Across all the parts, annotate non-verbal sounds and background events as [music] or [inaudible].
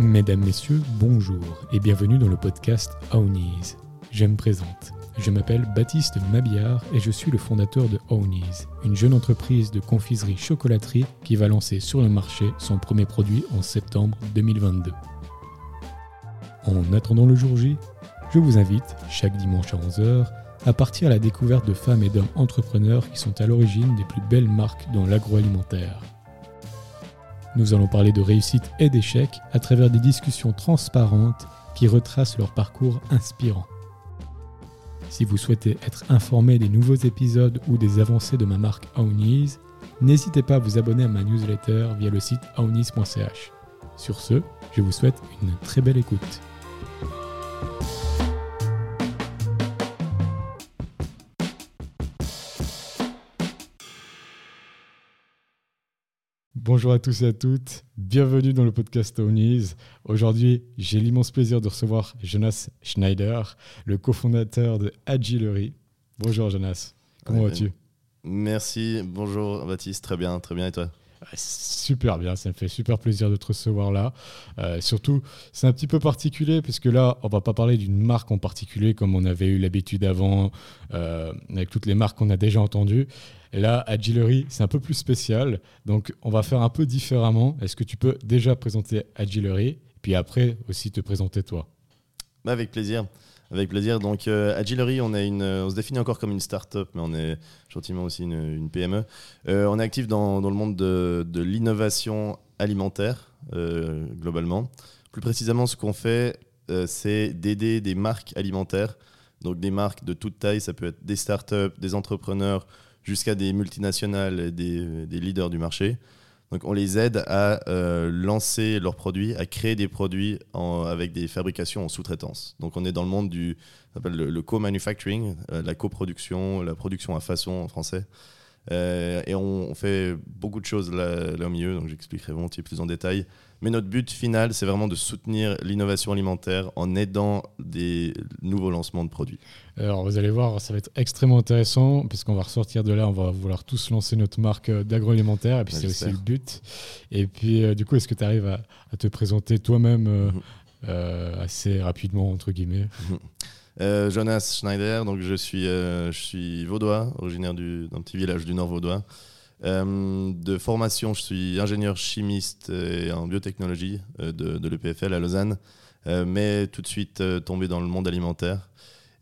Mesdames, Messieurs, bonjour et bienvenue dans le podcast Ownies. Je me présente. Je m'appelle Baptiste Mabillard et je suis le fondateur de Ownies, une jeune entreprise de confiserie-chocolaterie qui va lancer sur le marché son premier produit en septembre 2022. En attendant le jour J, je vous invite, chaque dimanche à 11h, à partir à la découverte de femmes et d'hommes entrepreneurs qui sont à l'origine des plus belles marques dans l'agroalimentaire. Nous allons parler de réussite et d'échec à travers des discussions transparentes qui retracent leur parcours inspirant. Si vous souhaitez être informé des nouveaux épisodes ou des avancées de ma marque Ownies, n'hésitez pas à vous abonner à ma newsletter via le site ownies.ch. Sur ce, je vous souhaite une très belle écoute. Bonjour à tous et à toutes, bienvenue dans le podcast Ownies. Aujourd'hui, j'ai l'immense plaisir de recevoir Jonas Schneider, le cofondateur de Agilery. Bonjour Jonas, comment vas-tu? Merci, bonjour Baptiste, très bien, très bien. Et toi? Super bien, ça me fait super plaisir de te recevoir là. Euh, surtout, c'est un petit peu particulier puisque là, on va pas parler d'une marque en particulier comme on avait eu l'habitude avant euh, avec toutes les marques qu'on a déjà entendues. Et là, Agilery, c'est un peu plus spécial. Donc, on va faire un peu différemment. Est-ce que tu peux déjà présenter Agilery puis après aussi te présenter toi? Bah, Avec plaisir. Avec plaisir. Donc, euh, Agilery, on, se définit encore comme une start-up, mais on est gentiment aussi une, PME. Euh, on est actif dans, le monde de, l'innovation alimentaire, euh, globalement. Plus précisément, ce qu'on fait, c'est d'aider des marques alimentaires, donc des marques de toute taille, ça peut être des start-up, des entrepreneurs, jusqu'à des multinationales et des, leaders du marché. Donc on les aide à euh, lancer leurs produits, à créer des produits avec des fabrications en sous-traitance. Donc on est dans le monde du le, co-manufacturing, euh, la coproduction, la production à façon en français. Euh, et on, fait beaucoup de choses là au milieu, donc j'expliquerai volontiers plus en détail. Mais notre but final, c'est vraiment de soutenir l'innovation alimentaire en aidant des nouveaux lancements de produits. Alors, vous allez voir, ça va être extrêmement intéressant, puisqu'on va ressortir de là, on va vouloir tous lancer notre marque d'agroalimentaire, et puis c'est aussi le but. Et puis, euh, du coup, est-ce que tu arrives à, te présenter toi-même euh, mhm. euh, assez rapidement, entre guillemets? Mhm. Jonas Schneider, donc je suis, je suis vaudois, originaire d'un petit village du nord vaudois. Euh, de formation, je suis ingénieur chimiste et en biotechnologie euh, de, l'EPFL à Lausanne, euh, mais tout de suite tombé dans le monde alimentaire.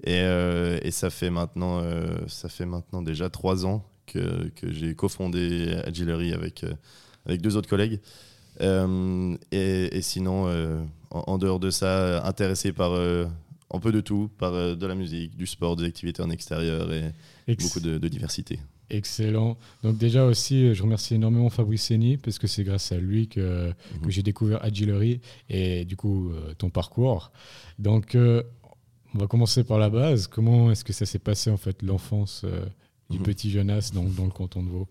Et, ça, fait maintenant, ça fait maintenant déjà trois ans que, j'ai cofondé Agilery avec, avec deux autres collègues. Et, sinon, en, dehors de ça, intéressé par un peu de tout, par de la musique, du sport, des activités en extérieur et beaucoup de diversité. Excellent. Donc déjà aussi, je remercie énormément Fabrice Seni parce que c'est grâce à lui que, mhm. j'ai découvert Agilery et du coup euh, ton parcours. Donc euh, on va commencer par la base. Comment est-ce que ça s'est passé en fait l'enfance euh, du mhm. petit Jonas dans, dans, le canton de Vaud?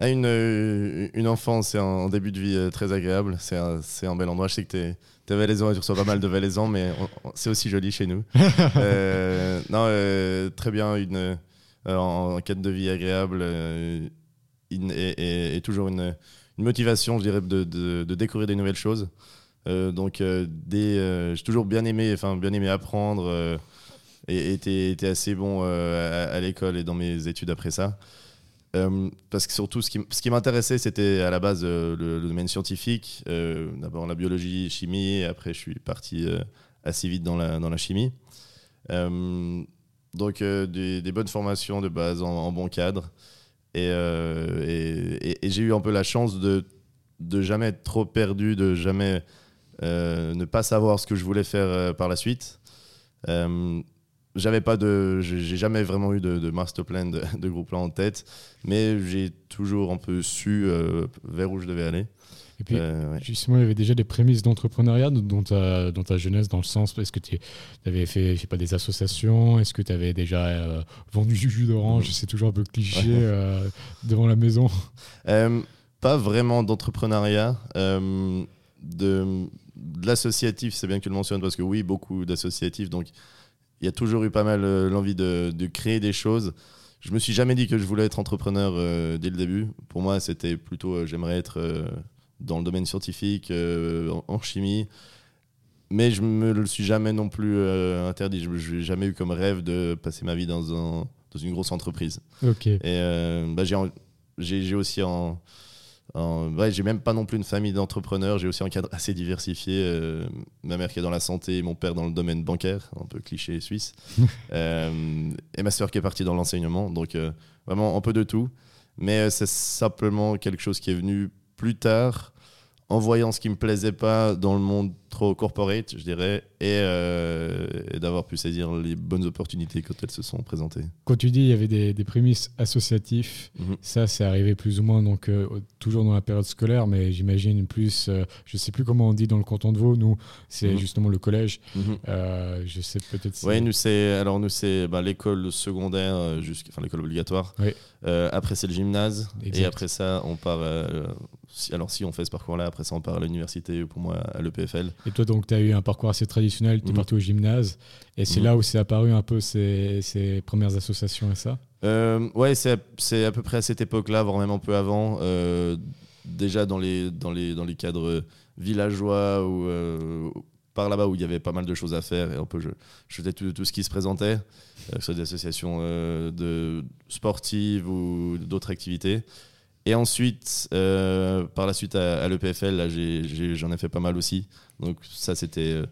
Ah, une, une enfance et un début de vie très agréable. C'est un, un, bel endroit. Je sais que tu es, es valaisan et tu reçois pas mal de valaisans, mais c'est aussi joli chez nous. [laughs] non, très bien. Une, euh, en, quête de vie agréable euh, et, toujours une, motivation, je dirais, de, découvrir des nouvelles choses. Euh, donc, j'ai toujours bien aimé, enfin, bien aimé apprendre et était, assez bon à, l'école et dans mes études après ça. parce que surtout, ce qui, ce qui m'intéressait, c'était à la base le, domaine scientifique. D'abord la biologie, chimie, et après je suis parti assez vite dans la, dans la chimie. Donc euh, des, bonnes formations de base en, bon cadre. Euh, et, j'ai eu un peu la chance de, de jamais être trop perdu, de jamais euh, ne pas savoir ce que je voulais faire par la suite. j'avais pas de, j'ai jamais vraiment eu de, master plan, de, de, groupe plan en tête, mais j'ai toujours un peu su vers où je devais aller. Et puis, euh, justement, il y avait déjà des prémices d'entrepreneuriat dans ta, dans ta jeunesse, dans le sens, est-ce que tu avais fait, je sais pas, des associations? Est-ce que tu avais déjà euh, vendu du jus d'orange? C'est toujours un peu cliché euh, devant la maison. [laughs] pas vraiment d'entrepreneuriat. de, de l'associatif, c'est bien que tu le mentionnes, parce que oui, beaucoup d'associatifs. Donc, il y a toujours eu pas mal l'envie de, de, créer des choses. Je me suis jamais dit que je voulais être entrepreneur dès le début. Pour moi, c'était plutôt, j'aimerais être dans le domaine scientifique, en, en, chimie. Mais je me le suis jamais non plus interdit. Je n'ai jamais eu comme rêve de passer ma vie dans, un, dans une grosse entreprise. Et bah, j'ai aussi en Ouais, j'ai même pas non plus une famille d'entrepreneurs, j'ai aussi un cadre assez diversifié. Euh, ma mère qui est dans la santé, mon père dans le domaine bancaire, un peu cliché suisse, [laughs] euh, et ma soeur qui est partie dans l'enseignement. Donc euh, vraiment un peu de tout. Mais c'est simplement quelque chose qui est venu plus tard en voyant ce qui me plaisait pas dans le monde trop corporate, je dirais, et, euh, d'avoir pu saisir les bonnes opportunités quand elles se sont présentées. Quand tu dis il y avait des, des prémices associatifs, mhm. ça c'est arrivé plus ou moins donc euh, toujours dans la période scolaire, mais j'imagine plus, je euh, je sais plus comment on dit dans le canton de Vaud, nous c'est mhm. justement le collège. Mhm. je sais peut-être. Oui, nous c'est alors nous c'est bah, l'école secondaire jusqu'à enfin l'école obligatoire. après c'est le gymnase et après ça on part. alors si on fait ce parcours-là, après ça on part à l'université pour moi à l'EPFL. Et toi, donc, tu as eu un parcours assez traditionnel, tu es mhm. parti au gymnase. Et c'est mhm. là où c'est apparu un peu ces, ces, premières associations et ça? Euh, Ouais, c'est à peu près à cette époque-là, voire même un peu avant. Euh, déjà dans les, dans, les, dans les cadres villageois ou euh, par là-bas où il y avait pas mal de choses à faire. Et un peu, je, je faisais tout, tout ce qui se présentait, que ce soit des associations de sportives ou d'autres activités. Et ensuite, euh, par la suite à, l'EPFL, j'en ai, fait pas mal aussi. Donc ça, c'était, euh,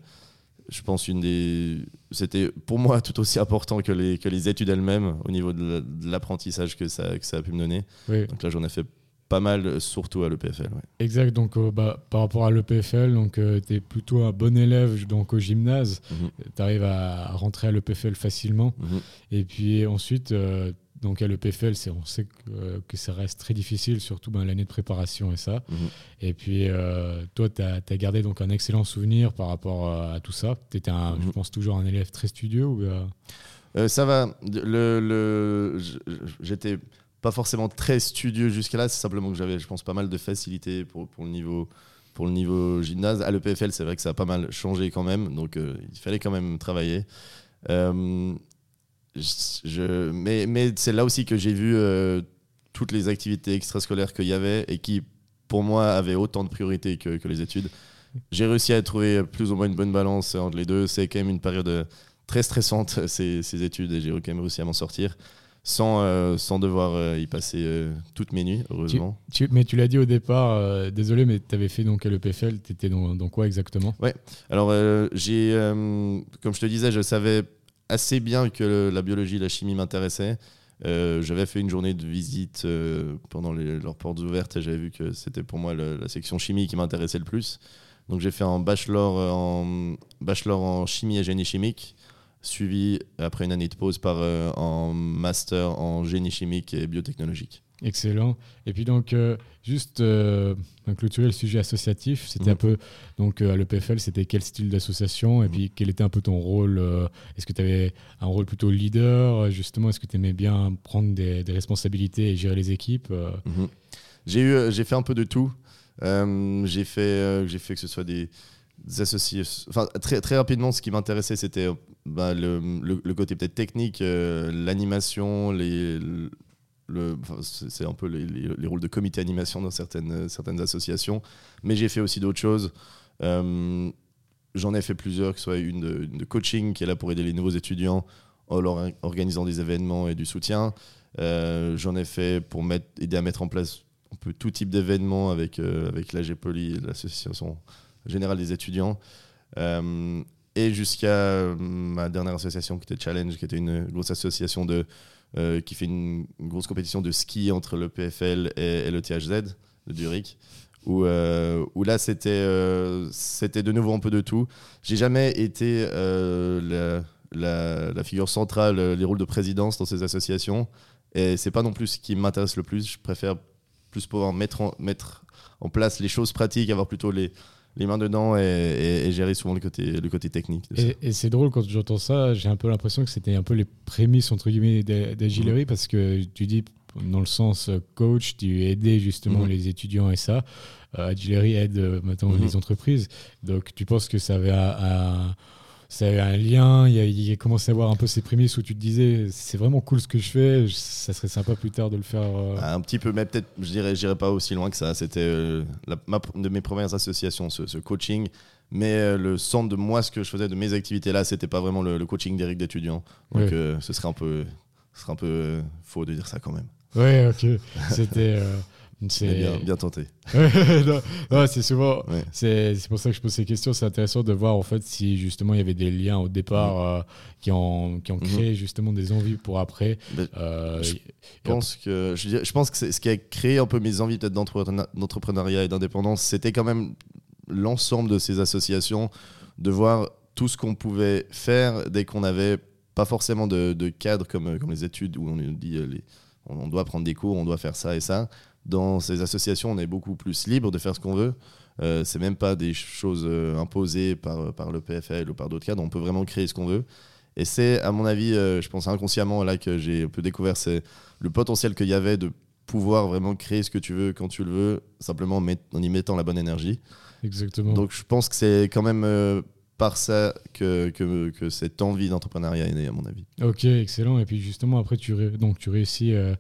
je pense, une des, c'était pour moi tout aussi important que les, que les études elles-mêmes au niveau de l'apprentissage que ça, que ça a pu me donner. Donc là, j'en ai fait pas mal, surtout à l'EPFL. Exact, donc euh, bah, par rapport à l'EPFL, tu es plutôt un bon élève donc, au gymnase, mhm. tu arrives à rentrer à l'EPFL facilement, mhm. et puis ensuite donc à l'EPFL, on sait que, euh, que, ça reste très difficile, surtout ben, l'année de préparation et ça. Mhm. Et puis euh, toi, tu as, gardé donc un excellent souvenir par rapport à, tout ça. Tu étais, je mhm. pense, toujours un élève très studieux ou, euh? Ça va. Le, le J'étais pas forcément très studieux jusqu'à là, c'est simplement que j'avais, je pense, pas mal de facilité pour, pour, le niveau pour le niveau gymnase. À l'EPFL, c'est vrai que ça a pas mal changé quand même, donc il fallait quand même travailler. Euh, je, mais, mais c'est là aussi que j'ai vu euh, toutes les activités extrascolaires qu'il y avait et qui, pour moi, avaient autant de priorité que, que les études. J'ai réussi à trouver plus ou moins une bonne balance entre les deux. C'est quand même une période très stressante, [laughs] ces, ces études, et j'ai quand même réussi à m'en sortir sans, euh, sans devoir euh, y passer toutes mes nuits, heureusement. mais tu l'as dit au départ, désolé, mais tu avais fait donc l'EPFL, tu étais dans, dans, quoi exactement? Ouais, alors j'ai, comme je te disais, je savais assez bien que la biologie et la chimie m'intéressaient. Euh, j'avais fait une journée de visite euh, pendant leurs portes ouvertes et j'avais vu que c'était pour moi la section chimie qui m'intéressait le plus. Donc j'ai fait un bachelor en, bachelor en chimie et génie chimique, suivi après une année de pause par euh, un master en génie chimique et biotechnologique. Excellent. Et puis donc, euh, juste euh, clôturer le sujet associatif, c'était un mhm. peu, donc euh, à l'EPFL, c'était quel style d'association et mhm. puis quel était un peu ton rôle Est-ce que tu avais un rôle plutôt leader Justement, est-ce que tu aimais bien prendre des, responsabilités et gérer les équipes mhm. J'ai eu, j'ai fait un peu de tout. j'ai fait, j'ai fait que ce soit des, associés. Enfin, très, très rapidement, ce qui m'intéressait, c'était bah, le, le, côté peut-être technique, l'animation, les c'est un peu les, rôles de comité animation dans certaines, certaines associations, mais j'ai fait aussi d'autres choses. Euh, j'en ai fait plusieurs, que ce soit une de, coaching qui est là pour aider les nouveaux étudiants en leur organisant des événements et du soutien. Euh, j'en ai fait pour aider à mettre en place un peu tout type d'événements avec, euh, avec l'AG Poly, l'association générale des étudiants. et jusqu'à ma dernière association qui était Challenge, qui était une grosse association de euh, qui fait une, grosse compétition de ski entre le PFL et, le THZ de Zurich. Où, euh, là c'était euh, c'était de nouveau un peu de tout. J'ai jamais été la, figure centrale, les rôles de présidence dans ces associations, et c'est pas non plus ce qui m'intéresse le plus. Je préfère plus pouvoir mettre mettre en place les choses pratiques, avoir plutôt les, les mains dedans et, gérer souvent le côté, le côté technique. Et, c'est drôle quand j'entends ça, j'ai un peu l'impression que c'était un peu les prémices entre guillemets d'Agilery mhm. parce que tu dis dans le sens euh, coach, tu aidais justement mhm. les étudiants et ça. Euh, Agilery aide euh, maintenant mhm. les entreprises. Donc tu penses que ça avait un, c'est un lien, il y, a, il y a commencé à avoir un peu ces prémices où tu te disais c'est vraiment cool ce que je fais, ça serait sympa plus tard de le faire. euh, Un petit peu, mais peut-être, je dirais, j'irai pas aussi loin que ça. C'était euh, une de mes premières associations, ce, ce coaching. Mais euh, le centre de moi, ce que je faisais de mes activités là, c'était pas vraiment le, le coaching d'Eric d'étudiants. Donc Ouais. ce serait un peu, ce serait un peu faux de dire ça quand même. Ouais, ok. C'était. Euh, c'est bien, bien tenté. [laughs] non, non, c'est souvent. Ouais. C'est c'est pour ça que je pose ces questions. C'est intéressant de voir en fait si justement il y avait des liens au départ euh, qui ont, qui ont Mhm. créé justement des envies pour après. Euh, Je pense que, je, dirais- je pense que ce qui a créé un peu mes envies peut-être d'entrepreneur- d'entrepreneuriat et d'indépendance, c'était quand même l'ensemble de ces associations, de voir tout ce qu'on pouvait faire dès qu'on n'avait pas forcément de, de cadre comme, comme les études où on nous dit euh, les- on doit prendre des cours, on doit faire ça et ça. Dans ces associations, on est beaucoup plus libre de faire ce qu'on veut. Euh, c'est même pas des choses euh, imposées par, par le PFL ou par d'autres cadres. On peut vraiment créer ce qu'on veut. Et c'est, à mon avis, euh, je pense inconsciemment là que j'ai un peu découvert c'est le potentiel qu'il y avait de pouvoir vraiment créer ce que tu veux quand tu le veux, simplement en, y mettant la bonne énergie. exactement. Donc je pense que c'est quand même euh, par ça que, que, que cette envie d'entrepreneuriat est née, à mon avis. Ok, excellent. Et puis justement, après, tu, donc, tu réussis euh,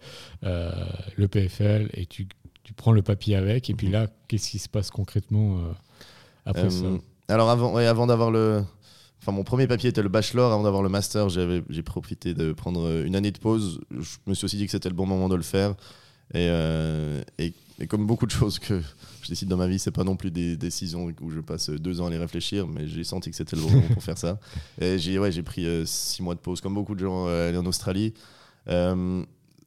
euh, le PFL et tu, tu prends le papier avec. Et puis Mhm. là, qu'est-ce qui se passe concrètement euh, après ça? Alors avant, ouais, avant d'avoir le... Enfin, mon premier papier était le bachelor. Avant d'avoir le master, j'ai profité de prendre une année de pause. Je me suis aussi dit que c'était le bon moment de le faire. Et, et, et comme beaucoup de choses que je décide dans ma vie, c'est pas non plus des décisions où je passe deux ans à les réfléchir, mais j'ai senti que c'était le bon moment pour faire ça. [laughs] Et j'ai, ouais, j'ai pris euh, six mois de pause, comme beaucoup de gens euh, aller en Australie. Euh,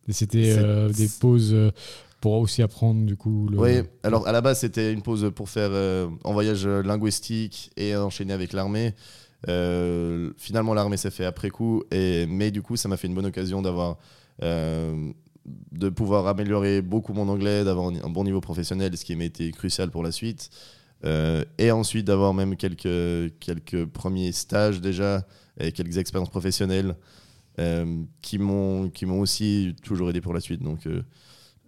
c'était euh, des pauses euh, pour aussi apprendre du coup. Le... Oui, alors à la base, c'était une pause pour faire en voyage linguistique et enchaîner avec l'armée. Finalement, l'armée s'est fait après coup, et, mais du coup, ça m'a fait une bonne occasion d'avoir. euh, de pouvoir améliorer beaucoup mon anglais, d'avoir un bon niveau professionnel, ce qui m'a été crucial pour la suite. Euh, et ensuite d'avoir même quelques, quelques premiers stages déjà, et quelques expériences professionnelles euh, qui m'ont aussi toujours aidé pour la suite. Donc, euh,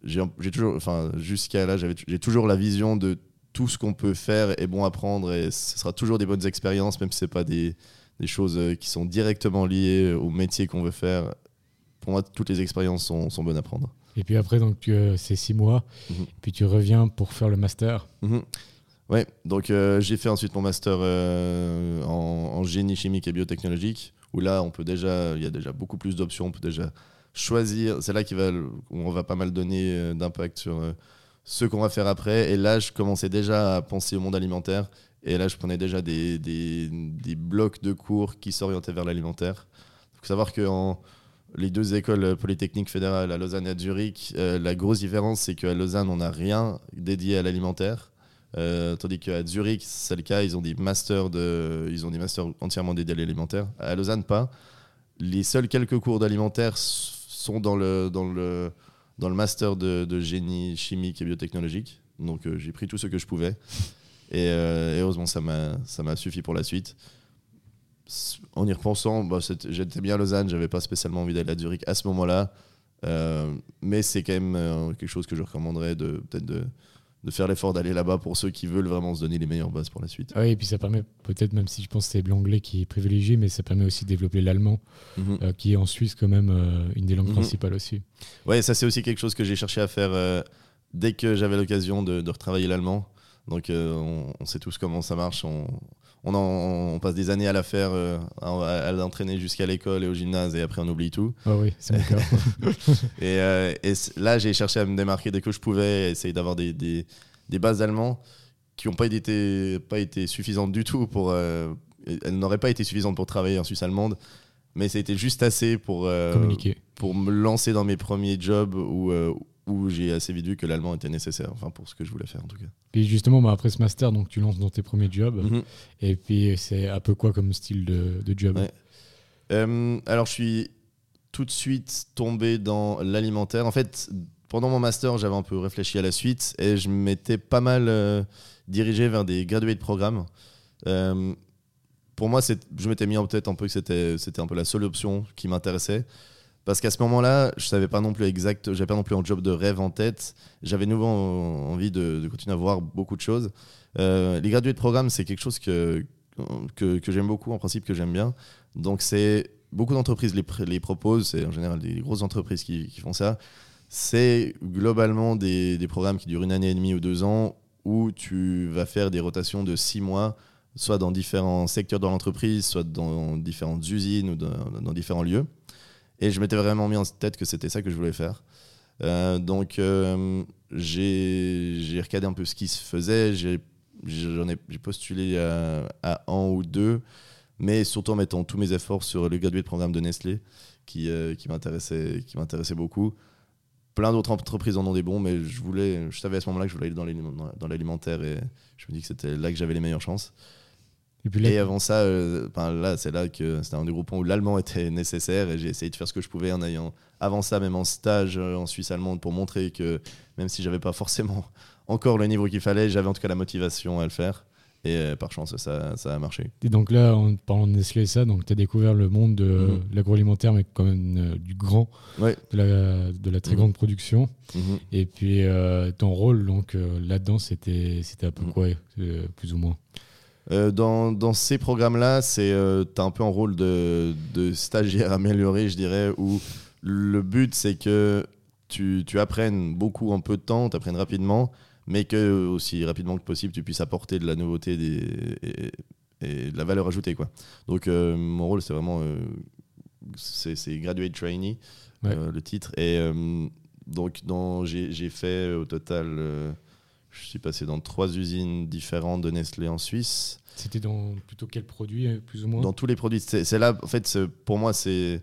jusqu'à là, j'ai toujours la vision de tout ce qu'on peut faire est bon à prendre et ce sera toujours des bonnes expériences, même si c'est pas des, des choses euh, qui sont directement liées au métier qu'on veut faire. Pour moi, toutes les expériences sont, sont bonnes à prendre. Et puis après, donc euh, c'est six mois. Mhm. Puis tu reviens pour faire le master. Mhm. Ouais, donc euh, j'ai fait ensuite mon master euh, en, en génie chimique et biotechnologique, où là, on peut déjà, il y a déjà beaucoup plus d'options, on peut déjà choisir. C'est là qu'il va, où on va pas mal donner d'impact sur ce qu'on va faire après. Et là, je commençais déjà à penser au monde alimentaire. Et là, je prenais déjà des, des, des blocs de cours qui s'orientaient vers l'alimentaire. Il faut savoir que en, les deux écoles polytechniques fédérales à Lausanne et à Zurich, euh, la grosse différence, c'est qu'à Lausanne, on n'a rien dédié à l'alimentaire. Euh, tandis qu'à Zurich, c'est le cas, ils ont des masters, de, ils ont des masters entièrement dédiés à l'alimentaire. À Lausanne, pas. Les seuls quelques cours d'alimentaire sont dans le, dans le, dans le master de, génie chimique et biotechnologique. Donc euh, j'ai pris tout ce que je pouvais. Et, et heureusement, ça m'a suffi pour la suite. En y repensant, bah, j'étais bien à Lausanne, j'avais pas spécialement envie d'aller à Zurich à ce moment-là. Euh, mais c'est quand même euh, quelque chose que je recommanderais de peut-être de, de faire l'effort d'aller là-bas pour ceux qui veulent vraiment se donner les meilleures bases pour la suite. Ah oui, et puis ça permet peut-être, même si je pense que c'est l'anglais qui est privilégié, mais ça permet aussi de développer l'allemand, Mhm. euh, qui est en Suisse quand même une des langues Mhm. principales aussi. Ouais, ça c'est aussi quelque chose que j'ai cherché à faire dès que j'avais l'occasion de, de retravailler l'allemand. Donc on, on sait tous comment ça marche. On, on, en- on passe des années à la faire, euh, à, à l'entraîner jusqu'à l'école et au gymnase et après on oublie tout. Ah oui, c'est mon cas. [laughs] Et, euh, et là j'ai cherché à me démarquer dès que je pouvais, essayer d'avoir des, des, des bases d'allemand qui n'ont pas été, pas été suffisantes du tout pour... euh, elles n'auraient pas été suffisantes pour travailler en Suisse allemande, mais ça a été juste assez pour... Communiquer. pour me lancer dans mes premiers jobs où, où j'ai assez vite vu que l'allemand était nécessaire, enfin pour ce que je voulais faire en tout cas. Puis justement, bah, après ce master, donc tu lances dans tes premiers jobs. Mhm. Et puis c'est un peu quoi comme style de, de job Ouais. Euh, alors je suis tout de suite tombé dans l'alimentaire. En fait, pendant mon master, j'avais un peu réfléchi à la suite et je m'étais pas mal euh, dirigé vers des gradués de programme. Euh, pour moi, je m'étais mis en tête un peu que c'était c'était un peu la seule option qui m'intéressait. Parce qu'à ce moment-là, je savais pas non plus exact, j'avais pas non plus un job de rêve en tête. J'avais nouveau envie de, continuer à voir beaucoup de choses. Euh, les gradués de programme, c'est quelque chose que, que, j'aime beaucoup, en principe, que j'aime bien. Donc, c'est beaucoup d'entreprises les, les proposent, c'est en général des grosses entreprises qui, qui font ça. C'est globalement des, des, programmes qui durent une année et demie ou deux ans où tu vas faire des rotations de six mois, soit dans différents secteurs de l'entreprise, soit dans différentes usines ou dans différents lieux. Et je m'étais vraiment mis en tête que c'était ça que je voulais faire. Euh, donc, euh, j'ai recadé un peu ce qui se faisait. J'ai postulé à, un ou deux, mais surtout en mettant tous mes efforts sur le gradué de programme de Nestlé, qui, euh, qui m'intéressait beaucoup. Plein d'autres entreprises en ont des bons, mais je, voulais, je savais à ce moment-là que je voulais aller dans l'alimentaire et je me dis que c'était là que j'avais les meilleures chances. Et, puis et avant ça, euh, là, c'est là que c'était un des groupes où l'allemand était nécessaire et j'ai essayé de faire ce que je pouvais en ayant, avant ça, même en stage euh, en Suisse allemande pour montrer que même si j'avais pas forcément [laughs] encore le niveau qu'il fallait, j'avais en tout cas la motivation à le faire. Et euh, par chance, ça, ça, a marché. Et donc là, en parlant de Nestlé et ça, tu as découvert le monde de mhm. l'agroalimentaire, mais quand même du grand, de, la, de, la, très mhm. grande production. Mhm. Et puis ton rôle donc là-dedans, c'était un peu quoi, plus ou moins euh, dans, dans, ces programmes-là, c'est euh, tu as un peu un rôle de, de, stagiaire [laughs] amélioré, je dirais, où le but, c'est que tu, tu, apprennes beaucoup en peu de temps, tu apprennes rapidement, mais que aussi rapidement que possible, tu puisses apporter de la nouveauté des, et, de la valeur ajoutée. Quoi. Donc, euh, mon rôle, c'est vraiment c'est graduate trainee, le titre. Et donc, j'ai fait au total je suis passé dans trois usines différentes de Nestlé en Suisse. C'était dans plutôt quel produit, euh, plus ou moins? Dans tous les produits. C'est là, en fait, pour moi, c'est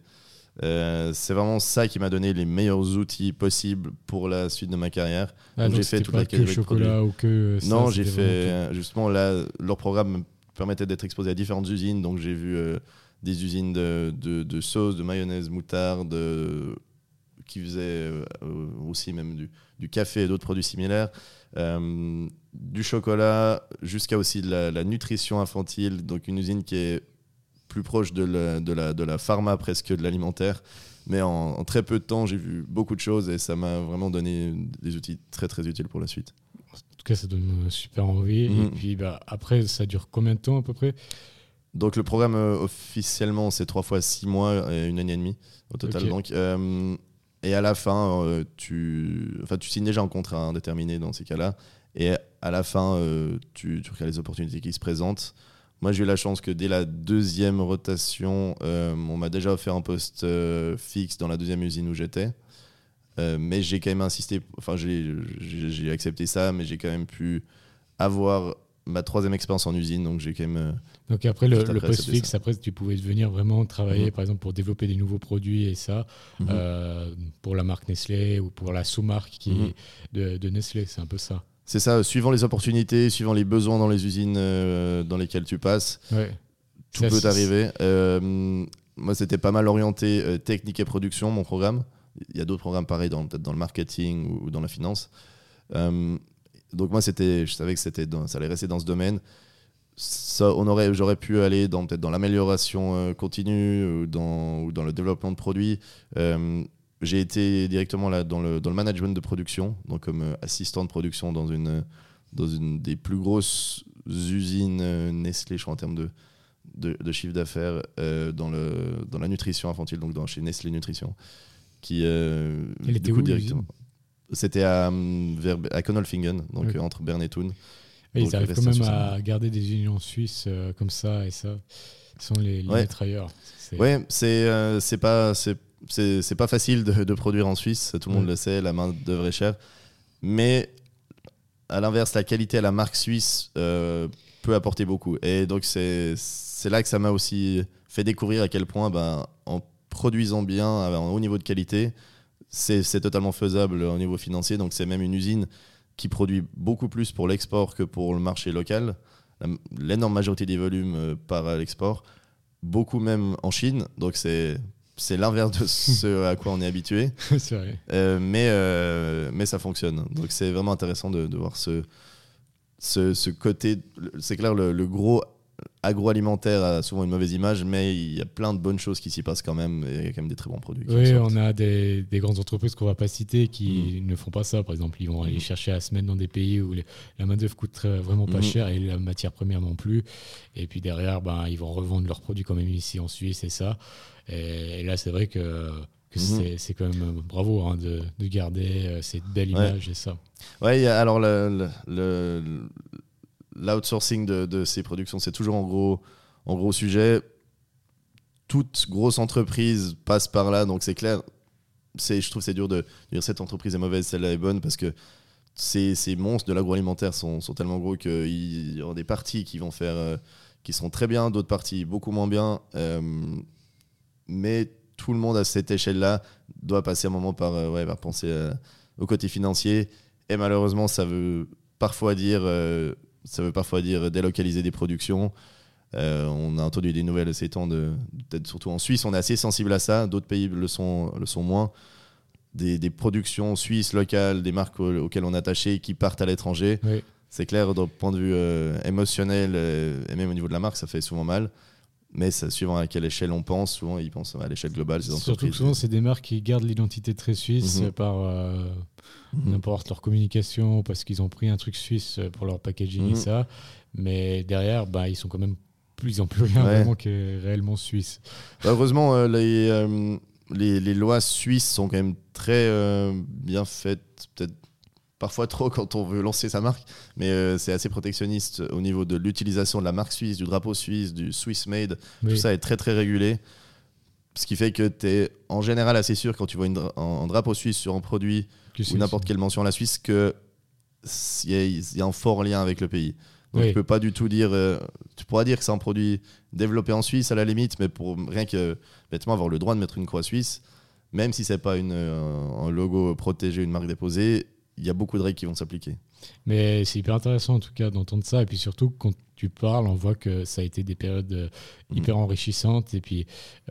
euh, c'est vraiment ça qui m'a donné les meilleurs outils possibles pour la suite de ma carrière. Ah, j'ai fait toute la que chocolat ou que non, j'ai fait justement là leur programme me permettait d'être exposé à différentes usines, donc j'ai vu euh, des usines de, de, de, sauce, de mayonnaise, moutarde, qui faisaient aussi même du, du café et d'autres produits similaires. Euh, du chocolat jusqu'à aussi de la, nutrition infantile, donc une usine qui est plus proche de la, de la, de la pharma presque de l'alimentaire. Mais en, très peu de temps, j'ai vu beaucoup de choses et ça m'a vraiment donné des outils très très utiles pour la suite. En tout cas, ça donne super envie. Et mhm. puis bah, après, ça dure combien de temps à peu près? Donc le programme euh, officiellement c'est trois fois six mois et une année et demie au total. Donc euh, et à la fin, euh, tu, enfin, tu signes déjà un contrat indéterminé dans ces cas-là. Et à la fin, euh, tu, tu, regardes les opportunités qui se présentent. Moi, j'ai eu la chance que dès la deuxième rotation, euh, on m'a déjà offert un poste fixe dans la deuxième usine où j'étais. mais j'ai quand même insisté, enfin, j'ai accepté ça, mais j'ai quand même pu avoir ma troisième expérience en usine, donc j'ai quand même. Euh, donc après le, poste fixe, après tu pouvais venir vraiment travailler, mhm. par exemple, pour développer des nouveaux produits et ça, mhm. euh, pour la marque Nestlé ou pour la sous-marque qui mhm. de, Nestlé, c'est un peu ça. C'est ça, suivant les opportunités, suivant les besoins dans les usines euh, dans lesquelles tu passes, tout peut arriver. moi, c'était pas mal orienté technique et production, mon programme. Il y a d'autres programmes pareils, peut-être dans le marketing ou, dans la finance donc moi, c'était, je savais que c'était ça allait rester dans ce domaine. Ça, on aurait, j'aurais pu aller dans peut-être dans l'amélioration euh, continue ou dans, ou dans le développement de produits. Euh, j'ai été directement là dans le, dans le management de production, donc comme euh, assistant de production dans une, dans une des plus grosses usines Nestlé, je crois en termes de, de, chiffre d'affaires dans, le, dans la nutrition infantile, donc dans, chez Nestlé Nutrition. Qui, Elle était où, directement. C'était à, vers, à Konolfingen, donc entre Berne et Thun. ils arrivent quand même à garder des unions suisses euh, comme ça et ça. Ils sont les, les ouais. mitrailleurs. Ouais, c'est euh, pas c'est pas facile de, de, produire en Suisse. Tout le monde le sait, la main d'œuvre est chère. Mais à l'inverse, la qualité à la marque suisse euh, peut apporter beaucoup. Et donc c'est là que ça m'a aussi fait découvrir à quel point, ben, en produisant bien, en haut niveau de qualité, c'est totalement faisable au niveau financier. Donc, c'est même une usine qui produit beaucoup plus pour l'export que pour le marché local. L'énorme majorité des volumes euh, part à l'export, beaucoup même en Chine. Donc, c'est c'est l'inverse de ce à quoi on est habitué. [laughs] Euh, mais, euh, mais ça fonctionne. Donc c'est vraiment intéressant de, voir ce, ce, ce côté. C'est clair, le, gros agroalimentaire a souvent une mauvaise image, mais il y a plein de bonnes choses qui s'y passent quand même, et il y a quand même des très bons produits. Oui, on a des, des grandes entreprises qu'on va pas citer qui Mm. ne font pas ça. Par exemple, ils vont aller Mhm. chercher à se mettre dans des pays où les- la main-d'œuvre coûte très- vraiment pas Mhm. cher et la matière première non plus. Et puis derrière, ben, ils vont revendre leurs produits quand même ici en Suisse et ça. Et, et là, c'est vrai que, Mhm. c'est- quand même euh, bravo hein, de, de garder euh, cette belle Ouais. image et ça. A- alors le- le- le- l'outsourcing de, ces productions, c'est toujours en gros, en gros sujet. Toute grosse entreprise passe par là, donc c'est clair. Je trouve c'est dur de dire cette entreprise est mauvaise, celle-là est bonne, parce que ces, ces monstres de l'agroalimentaire sont, sont tellement gros qu'il y aura des parties qui vont faire, euh, qui seront très bien, d'autres parties beaucoup moins bien. euh, mais tout le monde à cette échelle-là doit passer un moment par, euh, ouais, par penser au côté financier. Et malheureusement, ça veut parfois dire, ça veut parfois dire délocaliser des productions. Euh, on a entendu des nouvelles ces temps, de, peut-être surtout en Suisse, on est assez sensible à ça. D'autres pays le sont, le sont moins. Des, des productions suisses locales, des marques au- auxquelles on est attaché qui partent à l'étranger. Oui. C'est clair, d'un point de vue euh, émotionnel euh, et même au niveau de la marque, ça fait souvent mal. Mais ça, suivant à quelle échelle on pense, souvent ils pensent à l'échelle globale. Ces Surtout que souvent, c'est des marques qui gardent l'identité très suisse Mhm. par euh, Mhm. n'importe leur communication parce qu'ils ont pris un truc suisse pour leur packaging et Mhm. ça. Mais derrière, bah, ils sont quand même plus, ils n'ont plus rien Ouais. vraiment qui est réellement suisse. Bah, heureusement, euh, les, euh, les, les lois suisses sont quand même très euh, bien faites, peut-être parfois trop quand on veut lancer sa marque, mais euh, c'est assez protectionniste au niveau de l'utilisation de la marque suisse, du drapeau suisse, du Swiss Made. Oui. Tout ça est très très régulé. Ce qui fait que tu es en général assez sûr quand tu vois une dra- un, drapeau suisse sur un produit Que ou n'importe quelle mention à la Suisse que il y, a- il y a un fort lien avec le pays. Donc Oui. tu peux pas du tout dire. euh, tu pourras dire que c'est un produit développé en Suisse à la limite, mais pour rien que bêtement avoir le droit de mettre une croix suisse, même si c'est pas une, un, un logo protégé, une marque déposée, il y a beaucoup de règles qui vont s'appliquer. Mais c'est hyper intéressant en tout cas d'entendre ça. Et puis surtout, quand tu parles, on voit que ça a été des périodes euh, hyper enrichissantes. Et puis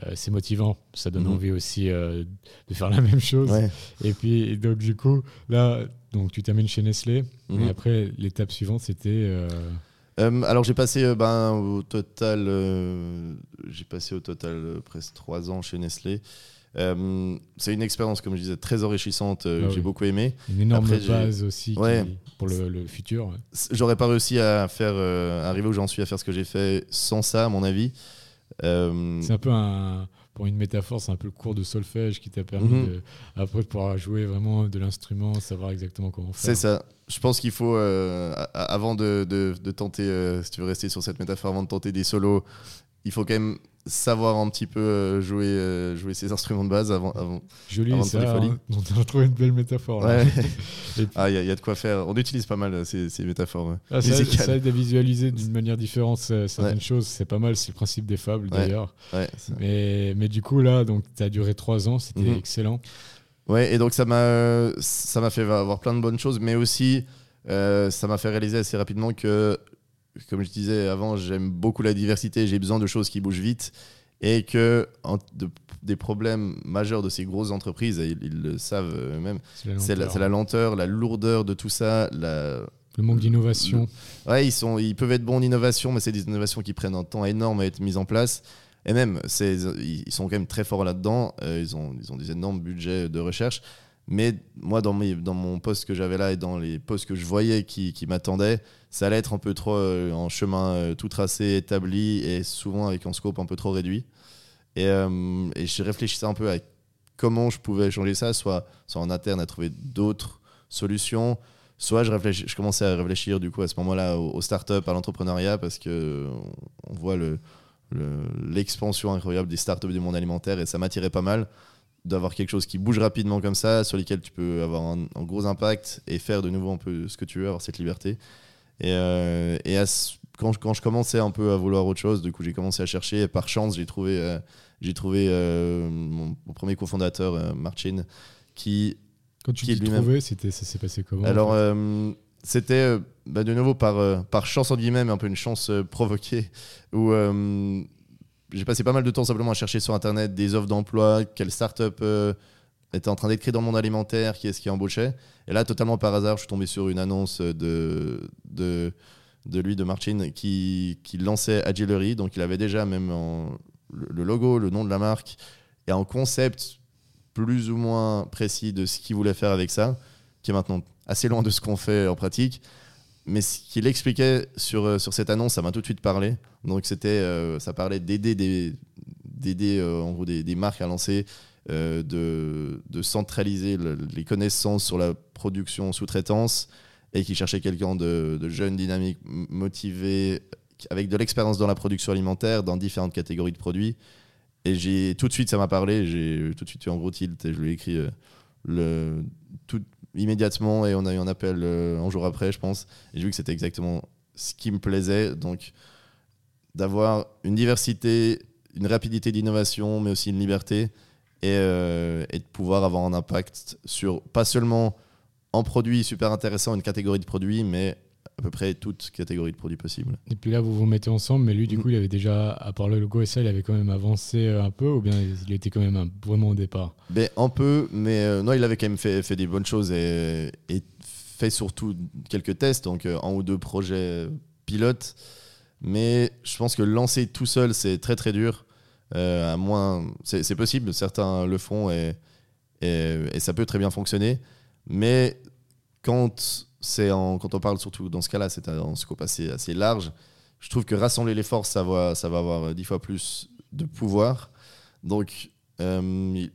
euh, c'est motivant. Ça donne Mhm. envie aussi euh, de faire la [laughs] même chose. Ouais. Et puis donc du coup, là, donc, tu t'amènes chez Nestlé. Et après, l'étape suivante, c'était... euh, Euh, alors j'ai passé euh, ben, au total, euh, j'ai passé au total presque trois ans chez Nestlé. Euh, c'est une expérience, comme je disais, très enrichissante. euh, Ah oui. J'ai beaucoup aimé. Une énorme Après, base aussi qui- pour le, le futur. ouais. J'aurais pas réussi à faire, euh, arriver où j'en suis, à faire ce que j'ai fait sans ça, à mon avis. C'est un peu un, pour une métaphore, c'est un peu le cours de solfège qui t'a permis Mhm. de, après de pouvoir jouer vraiment de l'instrument, savoir exactement comment faire. C'est ça. Je pense qu'il faut, euh, avant de, de- de tenter, euh, si tu veux rester sur cette métaphore, avant de tenter des solos, il faut quand même savoir un petit peu euh, jouer, euh, jouer ses instruments de base avant. avant. Joli Avant de ça. faire des folies. hein. On a trouvé une belle métaphore. là. Ouais. [laughs] Et puis- Ah, il y, a- il y a de quoi faire. On utilise pas mal euh, ces, ces métaphores. Ah, ça, ça aide à visualiser d'une manière différente certaines choses. C'est pas mal, c'est le principe des fables d'ailleurs. Ouais, Mais, mais du coup, là, donc, tu as duré trois ans, c'était Mhm. excellent. Ouais, et donc ça m'a ça m'a fait avoir plein de bonnes choses, mais aussi euh, ça m'a fait réaliser assez rapidement que, comme je disais avant, j'aime beaucoup la diversité, j'ai besoin de choses qui bougent vite, et que en- de- des problèmes majeurs de ces grosses entreprises, et ils, ils le savent eux-mêmes, C'est la lenteur. la lenteur, la lourdeur de tout ça, la, Le manque d'innovation. Ouais, ils, sont, ils peuvent être bons en innovation, mais c'est des innovations qui prennent un temps énorme à être mises en place. Et même, ils sont quand même très forts là-dedans. Euh, ils, ont, ils ont des énormes budgets de recherche. Mais moi, dans, mon poste que j'avais là et dans les postes que je voyais qui, m'attendaient, ça allait être un peu trop euh, en chemin euh, tout tracé, établi et souvent avec un scope un peu trop réduit. Et, euh, je réfléchissais un peu à comment je pouvais changer ça, soit, en interne à trouver d'autres solutions, soit je, commençais à réfléchir du coup à ce moment-là aux, startups, à l'entrepreneuriat, parce que on voit le, le- l'expansion incroyable des startups du monde alimentaire et ça m'attirait pas mal d'avoir quelque chose qui bouge rapidement comme ça, sur lequel tu peux avoir un, un gros impact et faire de nouveau un peu ce que tu veux, avoir cette liberté. Et, euh, et à quand, je, quand je commençais un peu à vouloir autre chose, du coup j'ai commencé à chercher et par chance j'ai trouvé, euh, j'ai trouvé euh, mon, mon premier cofondateur, Marcin, qui Quand tu dis trouver, c'était, ça s'est passé comment en alors, fait? c'était bah, de nouveau par, par chance, entre guillemets, mais un peu une chance provoquée, où j'ai passé pas mal de temps simplement à chercher sur Internet des offres d'emploi, quelle start-up euh, était en train d'être créée dans le monde alimentaire, qui est-ce qui embauchait. Et là, totalement par hasard, je suis tombé sur une annonce de, de, lui, de Martin, qui, qui lançait Agillery. Donc il avait déjà même le logo, le nom de la marque, et un concept plus ou moins précis de ce qu'il voulait faire avec ça, qui est maintenant assez loin de ce qu'on fait en pratique. Mais ce qu'il expliquait sur, euh, sur cette annonce, ça m'a tout de suite parlé. Donc c'était, euh, ça parlait d'aider des, d'aider euh, en gros des, des, marques à lancer, de, de, centraliser les connaissances sur la production sous-traitance et qui cherchait quelqu'un de, de, jeune, dynamique, motivé, avec de l'expérience dans la production alimentaire, dans différentes catégories de produits. Et j'ai tout de suite, ça m'a parlé. J'ai tout de suite eu en gros tilt et je lui ai écrit le, tout, immédiatement et on a eu un appel euh, un jour après, je pense. Et j'ai vu que c'était exactement ce qui me plaisait. Donc, d'avoir une diversité, une rapidité d'innovation, mais aussi une liberté et, euh, et, de pouvoir avoir un impact sur pas seulement en produit super intéressant, une catégorie de produits, mais à peu près toute catégorie de produits possibles. Et puis là, vous vous mettez ensemble, mais lui, du mm. coup, il avait déjà, à part le logo et ça, il avait quand même avancé euh, un peu, ou bien il était quand même vraiment au départ? Ben, Un peu, mais euh, non, il avait quand même fait, fait des bonnes choses et, et, fait surtout quelques tests, donc euh, un ou deux projets pilotes. Mais je pense que lancer tout seul, c'est très très dur. à moins, c'est possible, certains le font et, et, et ça peut très bien fonctionner. Mais quand c'est quand on parle surtout dans ce cas-là, c'est un scope assez, assez large. Je trouve que rassembler les forces, ça va, ça va avoir dix fois plus de pouvoir. Donc, euh,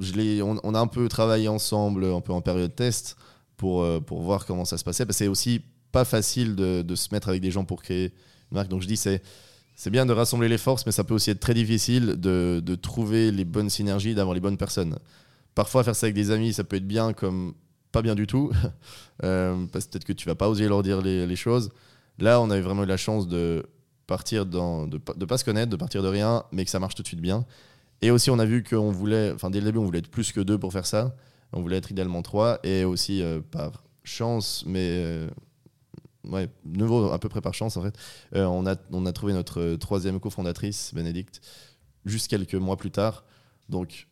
je on, on, a un peu travaillé ensemble, un peu en période test, pour, euh, pour voir comment ça se passait. C'est aussi pas facile de, de, se mettre avec des gens pour créer une marque. Donc, je dis, c'est. C'est bien de rassembler les forces, mais ça peut aussi être très difficile de, de trouver les bonnes synergies, d'avoir les bonnes personnes. Parfois, faire ça avec des amis, ça peut être bien, comme pas bien du tout, [laughs] euh, parce que peut-être que tu vas pas oser leur dire les, choses. Là, on avait vraiment eu la chance de partir dans, de, de pas se connaître, de partir de rien, mais que ça marche tout de suite bien. Et aussi, on a vu qu'on voulait, enfin dès le début, on voulait être plus que deux pour faire ça. On voulait être idéalement trois, et aussi euh, par chance, mais euh, ouais, nouveau à peu près par chance en fait, on, a, on a trouvé notre troisième cofondatrice, Bénédicte, juste quelques mois plus tard. Donc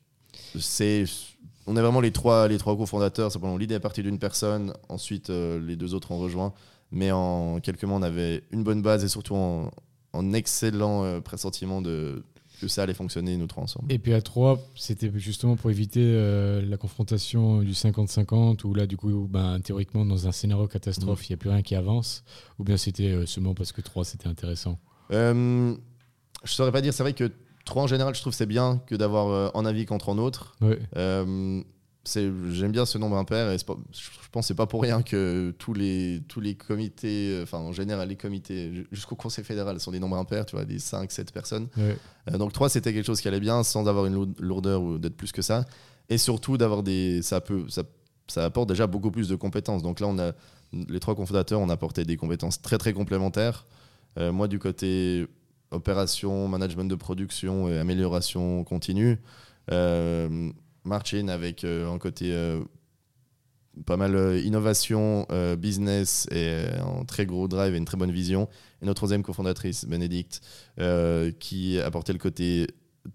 c'est on est vraiment les trois, les trois cofondateurs. L'idée est partie d'une personne, ensuite euh, les deux autres ont rejoint. Mais en quelques mois, on avait une bonne base et surtout en, excellent euh, pressentiment de, que ça allait fonctionner, nous trois ensemble. Et puis à trois, c'était justement pour éviter euh, la confrontation du 50-50, où là, du coup, ben, théoriquement, dans un scénario catastrophe, mm. il n'y a plus rien qui avance, ou bien c'était seulement parce que trois, c'était intéressant Je saurais pas dire, c'est vrai que Trois en général, je trouve c'est bien que d'avoir euh, en avis qu'entre en autre. Euh, j'aime bien ce nombre impair et je pense que c'est pas pour rien que tous les, tous les comités, euh, enfin en général les comités jusqu'au conseil fédéral sont des nombres impairs, tu vois, des 5-7 personnes. donc 3 c'était quelque chose qui allait bien sans avoir une lourdeur ou d'être plus que ça. Et surtout d'avoir des. Ça, peut, ça, ça apporte déjà beaucoup plus de compétences. Donc là, on a, les trois cofondateurs, on a apporté des compétences très très complémentaires. moi du côté opération, management de production et amélioration continue. Euh, avec euh, un côté euh, pas mal innovation, business et un très gros drive et une très bonne vision. Et notre troisième cofondatrice, Bénédicte, qui apportait le côté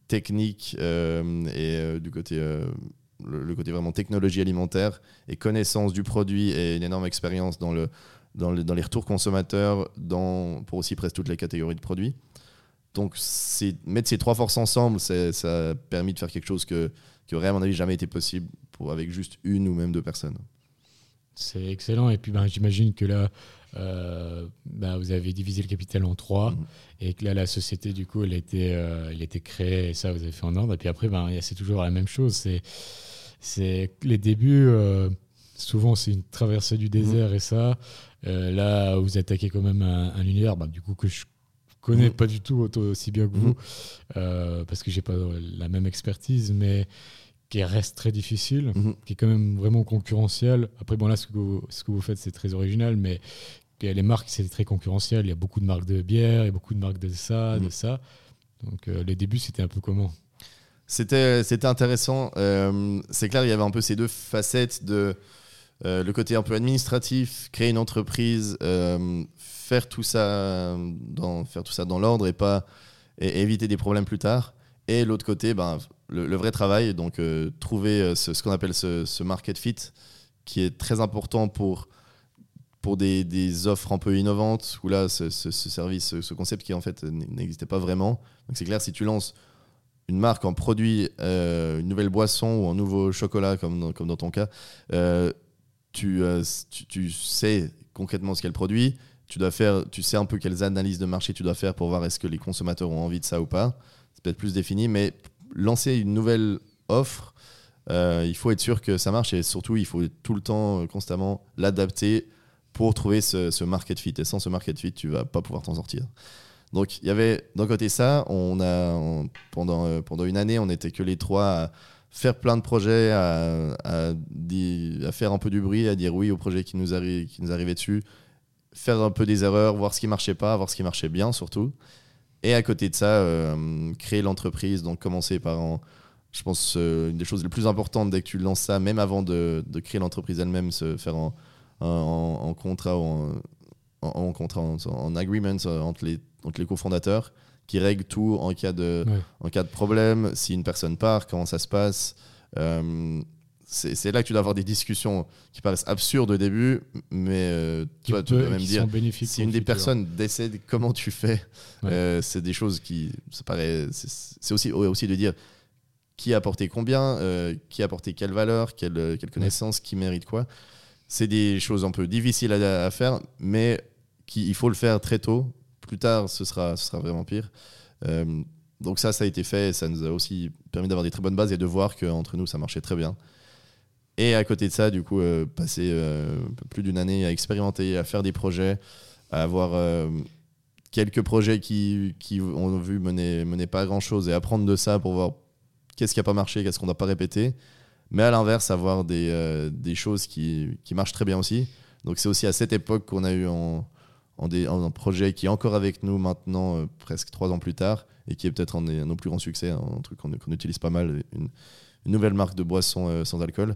technique et du côté le, côté vraiment technologie alimentaire et connaissance du produit et une énorme expérience dans, le, dans, dans, les retours consommateurs dans, pour aussi presque toutes les catégories de produits. Donc, mettre ces trois forces ensemble, ça a permis de faire quelque chose que, qui aurait, à mon avis, jamais été possible pour, avec juste une ou même deux personnes. C'est excellent. Et puis, ben, j'imagine que là, euh, ben, vous avez divisé le capital en trois mhm. et que là, la société, du coup, elle a été, euh, elle a été créée et ça, vous avez fait en ordre. Et puis après, ben, c'est toujours la même chose. C'est, c'est les débuts. Euh, souvent, c'est une traversée du désert mhm. et ça. là, vous attaquez quand même un, un univers, ben, du coup, que je connais pas du tout aussi bien que vous, euh, parce que j'ai pas la même expertise, mais qui reste très difficile, mhm. qui est quand même vraiment concurrentiel. Après, bon, là, ce que vous, ce que vous faites, c'est très original, mais les marques, c'est très concurrentiel. Il y a beaucoup de marques de bière, il y a beaucoup de marques de ça, de ça. Donc, euh, les débuts, c'était un peu comment? C'était intéressant. Euh, c'est clair, il y avait un peu ces deux facettes de le côté un peu administratif, créer une entreprise, faire tout ça dans, faire tout ça dans l'ordre et pas et éviter des problèmes plus tard. Et l'autre côté, ben, le, vrai travail, donc euh, trouver euh, ce, qu'on appelle ce, market fit, qui est très important pour pour des, des, offres un peu innovantes, où là, ce, ce, service, ce concept qui en fait n'existait pas vraiment. Donc c'est clair, si tu lances une marque en produit, euh, une nouvelle boisson ou un nouveau chocolat, comme dans, comme dans ton cas, euh, tu, euh, tu, tu, sais concrètement ce qu'elle produit. Tu, dois faire, tu sais un peu quelles analyses de marché tu dois faire pour voir est-ce que les consommateurs ont envie de ça ou pas. C'est peut-être plus défini, mais lancer une nouvelle offre, il faut être sûr que ça marche et surtout, il faut tout le temps, constamment l'adapter pour trouver ce, market fit. Et sans ce market fit, tu vas pas pouvoir t'en sortir. Donc il y avait d'un côté ça, on a pendant, euh, pendant une année, on n'était que les trois à faire plein de projets, à, faire un peu du bruit, à dire oui au projet qui nous, qui nous arrivait dessus, faire un peu des erreurs, voir ce qui marchait pas, voir ce qui marchait bien surtout. Et à côté de ça, euh, créer l'entreprise, donc commencer par je pense, euh, une des choses les plus importantes dès que tu lances ça, même avant de, créer l'entreprise elle-même, se faire en, contrat ou en, contrat, en, agreement entre les donc les cofondateurs, qui règlent tout en cas de, en cas de problème, si une personne part, comment ça se passe? Euh, c'est là que tu dois avoir des discussions qui paraissent absurdes au début, mais euh, tu, vois, tu peux même dire si une des personnes décède, comment tu fais? Euh, C'est des choses qui, ça paraît, c'est aussi aussi de dire qui a apporté combien, qui a apporté quelle valeur, quelle, quelle connaissance, qui mérite quoi. C'est des choses un peu difficiles à, à faire, mais qui, il faut le faire très tôt plus tard, ce sera, vraiment pire. Euh, donc ça, ça a été fait. ça nous a aussi permis d'avoir des très bonnes bases et de voir qu'entre nous, ça marchait très bien. Et à côté de ça, du coup, euh, passer euh, plus d'une année à expérimenter, à faire des projets, à avoir quelques projets qui, qui ont vu mener, mener pas grand-chose et apprendre de ça pour voir qu'est-ce qui n'a pas marché, qu'est-ce qu'on n'a pas répété. Mais à l'inverse, avoir des, des choses qui, qui, marchent très bien aussi. Donc c'est aussi à cette époque qu'on a eu en, en, un projet qui est encore avec nous maintenant, euh, presque trois ans plus tard, et qui est peut-être un, un, nos plus grands succès, hein, un truc qu'on utilise pas mal, une, nouvelle marque de boisson euh, sans alcool.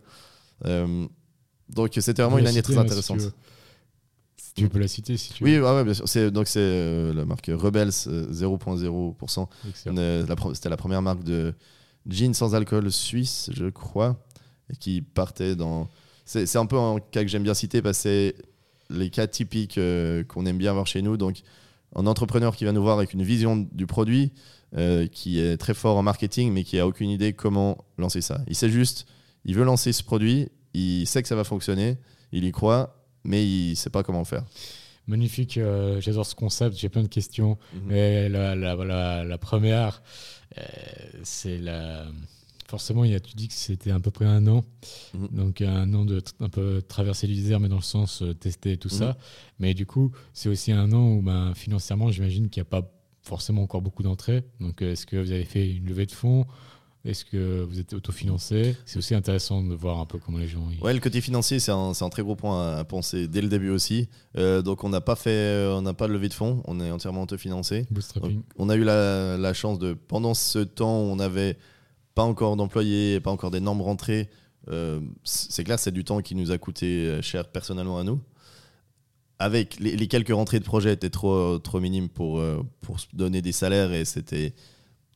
Euh, donc c'était vraiment une année très intéressante. tu, peux la citer si tu veux. Oui, ouais, bien sûr. Donc c'est la marque Rebels 0.0%. C'était la première marque de gin sans alcool suisse, je crois, et qui partait dans. C'est un peu un cas que j'aime bien citer parce que les cas typiques euh, qu'on aime bien voir chez nous. Donc, un entrepreneur qui va nous voir avec une vision du produit, euh, qui est très fort en marketing, mais qui a aucune idée comment lancer ça. Il sait juste, il veut lancer ce produit, il sait que ça va fonctionner, il y croit, mais il sait pas comment faire. Magnifique, euh, j'adore ce concept, j'ai plein de questions. Mhm. Mais la, la, première, c'est la forcément, il y a, tu dis que c'était à peu près un an. Mhm. Donc, un an de un peu traverser le désert, mais dans le sens euh, tester tout ça. Mhm. Mais du coup, c'est aussi un an où ben, financièrement, j'imagine qu'il n'y a pas forcément encore beaucoup d'entrées. Donc, est-ce que vous avez fait une levée de fonds? Est-ce que vous êtes autofinancé? C'est aussi intéressant de voir un peu comment les gens. Y... Ouais, le côté financier, c'est un, un, très gros point à, penser dès le début aussi. Euh, donc, on n'a pas fait, on n'a pas de levée de fonds, on est entièrement autofinancé. on a eu la, la, chance de, pendant ce temps, on avait pas encore d'employés, pas encore d'énormes rentrées. Euh, c'est clair, c'est du temps qui nous a coûté euh, cher personnellement à nous. Avec les, quelques rentrées de projet étaient trop, trop minimes pour, euh, pour donner des salaires et c'était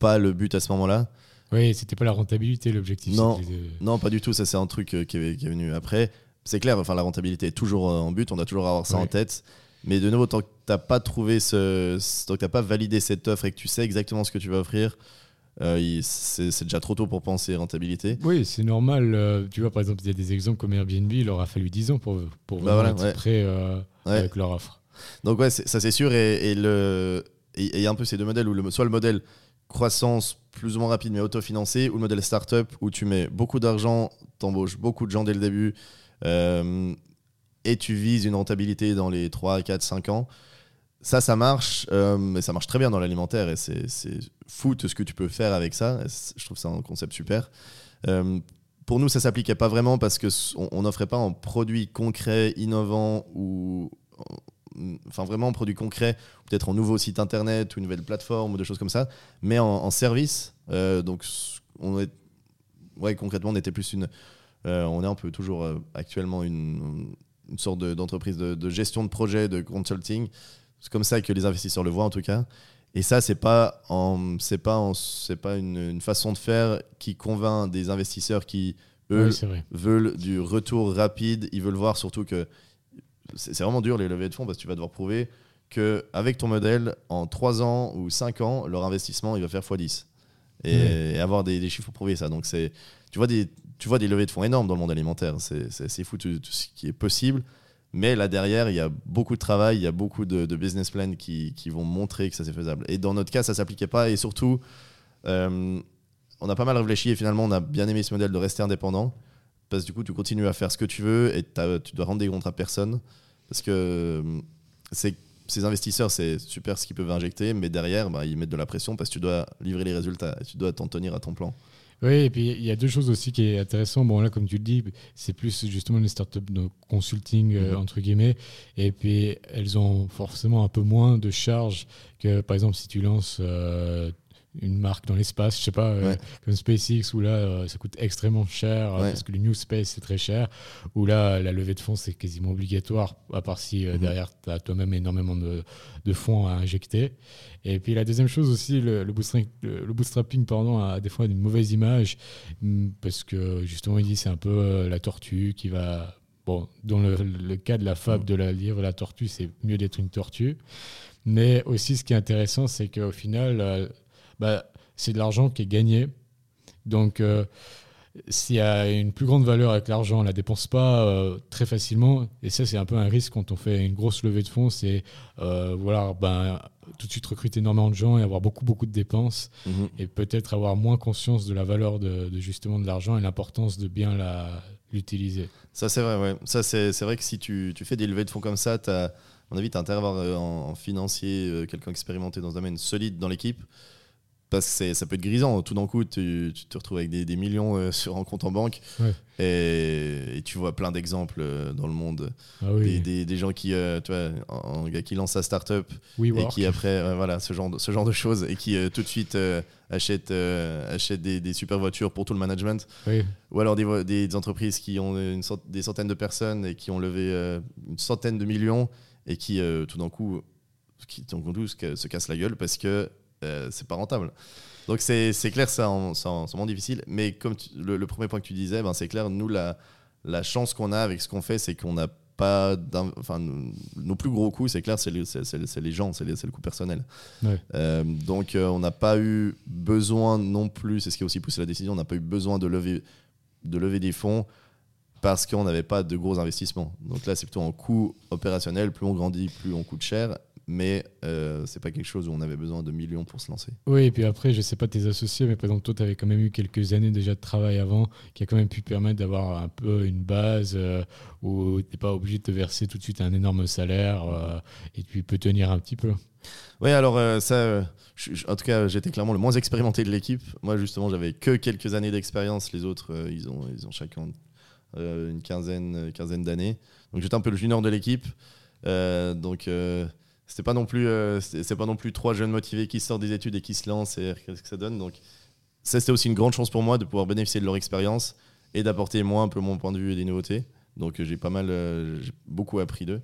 pas le but à ce moment-là. Oui, c'était pas la rentabilité l'objectif. Non, non, pas du tout. Ça, c'est un truc qui est, qui est venu après. C'est clair, enfin, la rentabilité est toujours en but, on doit toujours avoir ça en tête. Mais de nouveau, tant que tu n'as pas trouvé ce, tant que pas validé cette offre et que tu sais exactement ce que tu vas offrir, euh, c'est déjà trop tôt pour penser rentabilité. Oui, c'est normal. Euh, tu vois, par exemple, il y a des exemples comme Airbnb, il leur a fallu 10 ans pour, pour bah être prêt euh, avec leur offre. Donc, ouais, ça c'est sûr. Et, il y a un peu ces deux modèles où le, soit le modèle croissance plus ou moins rapide mais autofinancé ou le modèle startup où tu mets beaucoup d'argent, t'embauches beaucoup de gens dès le début et tu vises une rentabilité dans les 3, 4, 5 ans. Ça, ça marche, euh, mais ça marche très bien dans l'alimentaire et c'est fou tout ce que tu peux faire avec ça. Je trouve ça un concept super. Euh, pour nous, ça s'appliquait pas vraiment parce que on n'offrait pas un produit concret, innovant ou enfin vraiment un produit concret, peut-être un nouveau site internet ou une nouvelle plateforme ou des choses comme ça, mais en, service. Euh, donc, on est, ouais, concrètement, on était plus une, on est un peu toujours actuellement une, une sorte d'entreprise de, de, gestion de projet, de consulting, c'est comme ça que les investisseurs le voient en tout cas. Et ça, c'est pas c'est pas c'est pas une, façon de faire qui convainc des investisseurs qui eux veulent du retour rapide. Ils veulent voir surtout que c'est vraiment dur les levées de fonds parce que tu vas devoir prouver qu'avec ton modèle, en 3 ans ou 5 ans, leur investissement, il va faire x10. Et, et avoir des, des chiffres pour prouver ça. Donc, c'est, tu, vois des, tu vois des levées de fonds énormes dans le monde alimentaire. C'est, fou tout, tout ce qui est possible. Mais là derrière, il y a beaucoup de travail, il y a beaucoup de, business plans qui, vont montrer que ça c'est faisable. Et dans notre cas, ça s'appliquait pas. Et surtout, euh, on a pas mal réfléchi et finalement, on a bien aimé ce modèle de rester indépendant. Parce que du coup, tu continues à faire ce que tu veux et tu dois rendre des comptes à personne. Parce que euh, ces investisseurs, c'est super ce qu'ils peuvent injecter, mais derrière, bah, ils mettent de la pression parce que tu dois livrer les résultats et tu dois t'en tenir à ton plan. Oui, et puis il y a deux choses aussi qui est intéressant. Bon, là, comme tu le dis, c'est plus justement les startups de consulting, euh, Mhm. entre guillemets. Et puis, elles ont forcément un peu moins de charges que, par exemple, si tu lances euh, une marque dans l'espace, je sais pas, euh, Ouais. comme SpaceX, où là, euh, ça coûte extrêmement cher, euh, Ouais. parce que le New Space, c'est très cher, où là, la levée de fonds, c'est quasiment obligatoire, à part si euh, Mhm. derrière, tu as toi-même énormément de, de fonds à injecter. Et puis la deuxième chose aussi, le, le bootstrapping, le, bootstrapping, pardon, a des fois une mauvaise image mm, parce que justement il dit c'est un peu la tortue qui va bon dans le, le cas de la fable Mm. de la livre la tortue c'est mieux d'être une tortue mais aussi ce qui est intéressant c'est qu'au final bah, c'est de l'argent qui est gagné donc euh, s'il y a une plus grande valeur avec l'argent, on la dépense pas euh, très facilement. Et ça, c'est un peu un risque quand on fait une grosse levée de fonds. C'est euh, voilà, ben, tout de suite recruter énormément de gens et avoir beaucoup, beaucoup de dépenses. Mhm. Et peut-être avoir moins conscience de la valeur de, de justement de l'argent et l'importance de bien l'utiliser. Ça, c'est vrai, ouais. Ça, c'est c'est vrai que si tu, tu fais des levées de fonds comme ça, t'as- à mon avis, tu as intérêt à avoir en, en financier quelqu'un expérimenté dans ce domaine, solide dans l'équipe. Parce que ça peut être grisant. Tout d'un coup, tu, tu te retrouves avec des, des millions euh, sur un compte en banque. Ouais. Et, et tu vois plein d'exemples euh, dans le monde. Ah Des, oui, des- des gens qui, euh, tu vois, un, un gars qui lance sa start-up et qui après, euh, voilà, ce genre de, ce genre de choses, et qui euh, tout de suite achète, achète des, des super voitures pour tout le management. oui. Ou alors des, entreprises qui ont une cent- des centaines de personnes et qui ont levé une centaine de millions et qui tout d'un coup, qui, tout coup, se cassent la gueule parce que euh, c'est pas rentable. Donc c'est clair, c'est en- c'est vraiment difficile. Mais comme tu- le, le premier point que tu disais, ben, c'est clair, nous, la, la chance qu'on a avec ce qu'on fait, c'est qu'on n'a pas. Enfin, nos, nos plus gros coûts, c'est clair, c'est le- c'est- c'est- c'est les gens, c'est le coût personnel. Ouais. Euh, donc euh, on n'a pas eu besoin non plus, c'est ce qui a aussi poussé la décision, on n'a pas eu besoin de lever, de lever des fonds parce qu'on n'avait pas de gros investissements. Donc là, c'est plutôt en coût opérationnel. Plus on grandit, plus on coûte cher. Mais euh, c'est pas quelque chose où on avait besoin de millions pour se lancer. Oui, et puis après, je sais pas tes associés, mais par exemple, toi, tu avais quand même eu quelques années déjà de travail avant, qui a quand même pu te permettre d'avoir un peu une base euh, où tu n'es pas obligé de te verser tout de suite un énorme salaire euh, et tu peux tenir un petit peu. Oui, alors euh, ça, euh, je- en tout cas, j'étais clairement le moins expérimenté de l'équipe. Moi, justement, j'avais que quelques années d'expérience. Les autres, euh, ils, ont, ils ont chacun une quinzaine, quinzaine d'années. Donc j'étais un peu le junior de l'équipe. Donc c'était pas non plus, euh, c'est pas non plus trois jeunes motivés qui sortent des études et qui se lancent et qu'est-ce que ça donne. Donc ça, c'était aussi une grande chance pour moi de pouvoir bénéficier de leur expérience et d'apporter moi un peu mon point de vue et des nouveautés. Donc euh, j'ai pas mal, euh, beaucoup appris d'eux.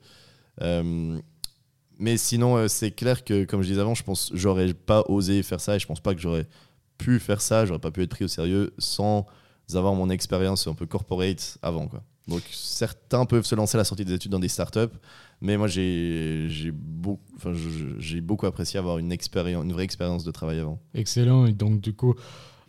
Mais sinon, c'est clair que, comme je disais avant, je pense j'aurais pas osé faire ça et je pense pas que j'aurais pu faire ça, j'aurais pas pu être pris au sérieux sans avoir mon expérience un peu corporate avant. Quoi. Donc certains peuvent se lancer à la sortie des études dans des startups, mais moi j'ai beaucoup, enfin, beaucoup apprécié avoir une, expérience, une vraie expérience de travail avant. Excellent. Et donc, du coup,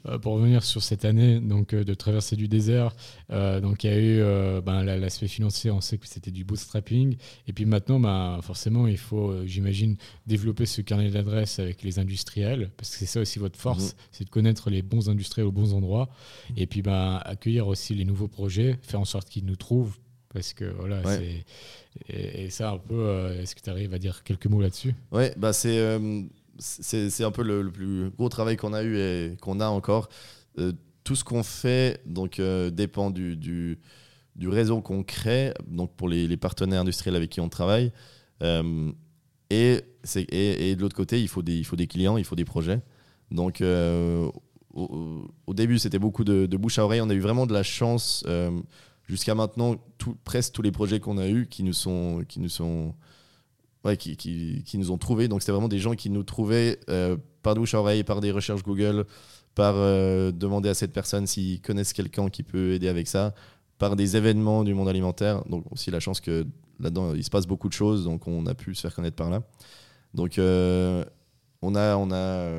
euh, pour revenir sur cette année donc, euh, de traversée du désert, euh, donc il y a eu ben, la- l'aspect financier, on sait que c'était du bootstrapping. Et puis maintenant, ben, forcément, il faut, j'imagine, développer ce carnet d'adresses avec les industriels, parce que c'est ça aussi votre force, Mhm. c'est de connaître les bons industriels aux bons endroits. Et puis ben, accueillir aussi les nouveaux projets, faire en sorte qu'ils nous trouvent. Parce que voilà, Ouais. Et, ça, un peu, euh, est-ce que tu arrives à dire quelques mots là-dessus Ouais, bah c'est euh, c'est un peu le, plus gros travail qu'on a eu et qu'on a encore. Euh, tout ce qu'on fait donc euh, dépend du, du, réseau qu'on crée, donc pour les, partenaires industriels avec qui on travaille. Et, c'est- et, et de l'autre côté, il faut, des, il faut des clients, il faut des projets. Donc au, début, c'était beaucoup de bouche à oreille. On a eu vraiment de la chance. Jusqu'à maintenant, presque tous les projets qu'on a eus qui nous sont, qui nous sont ouais, qui, qui, nous ont trouvés. Donc, c'était vraiment des gens qui nous trouvaient euh, par bouche à oreille, par des recherches Google, par euh, demander à cette personne s'ils connaissent quelqu'un qui peut aider avec ça, par des événements du monde alimentaire. Donc aussi la chance que là-dedans, il se passe beaucoup de choses, donc on a pu se faire connaître par là. Donc euh, on a, on a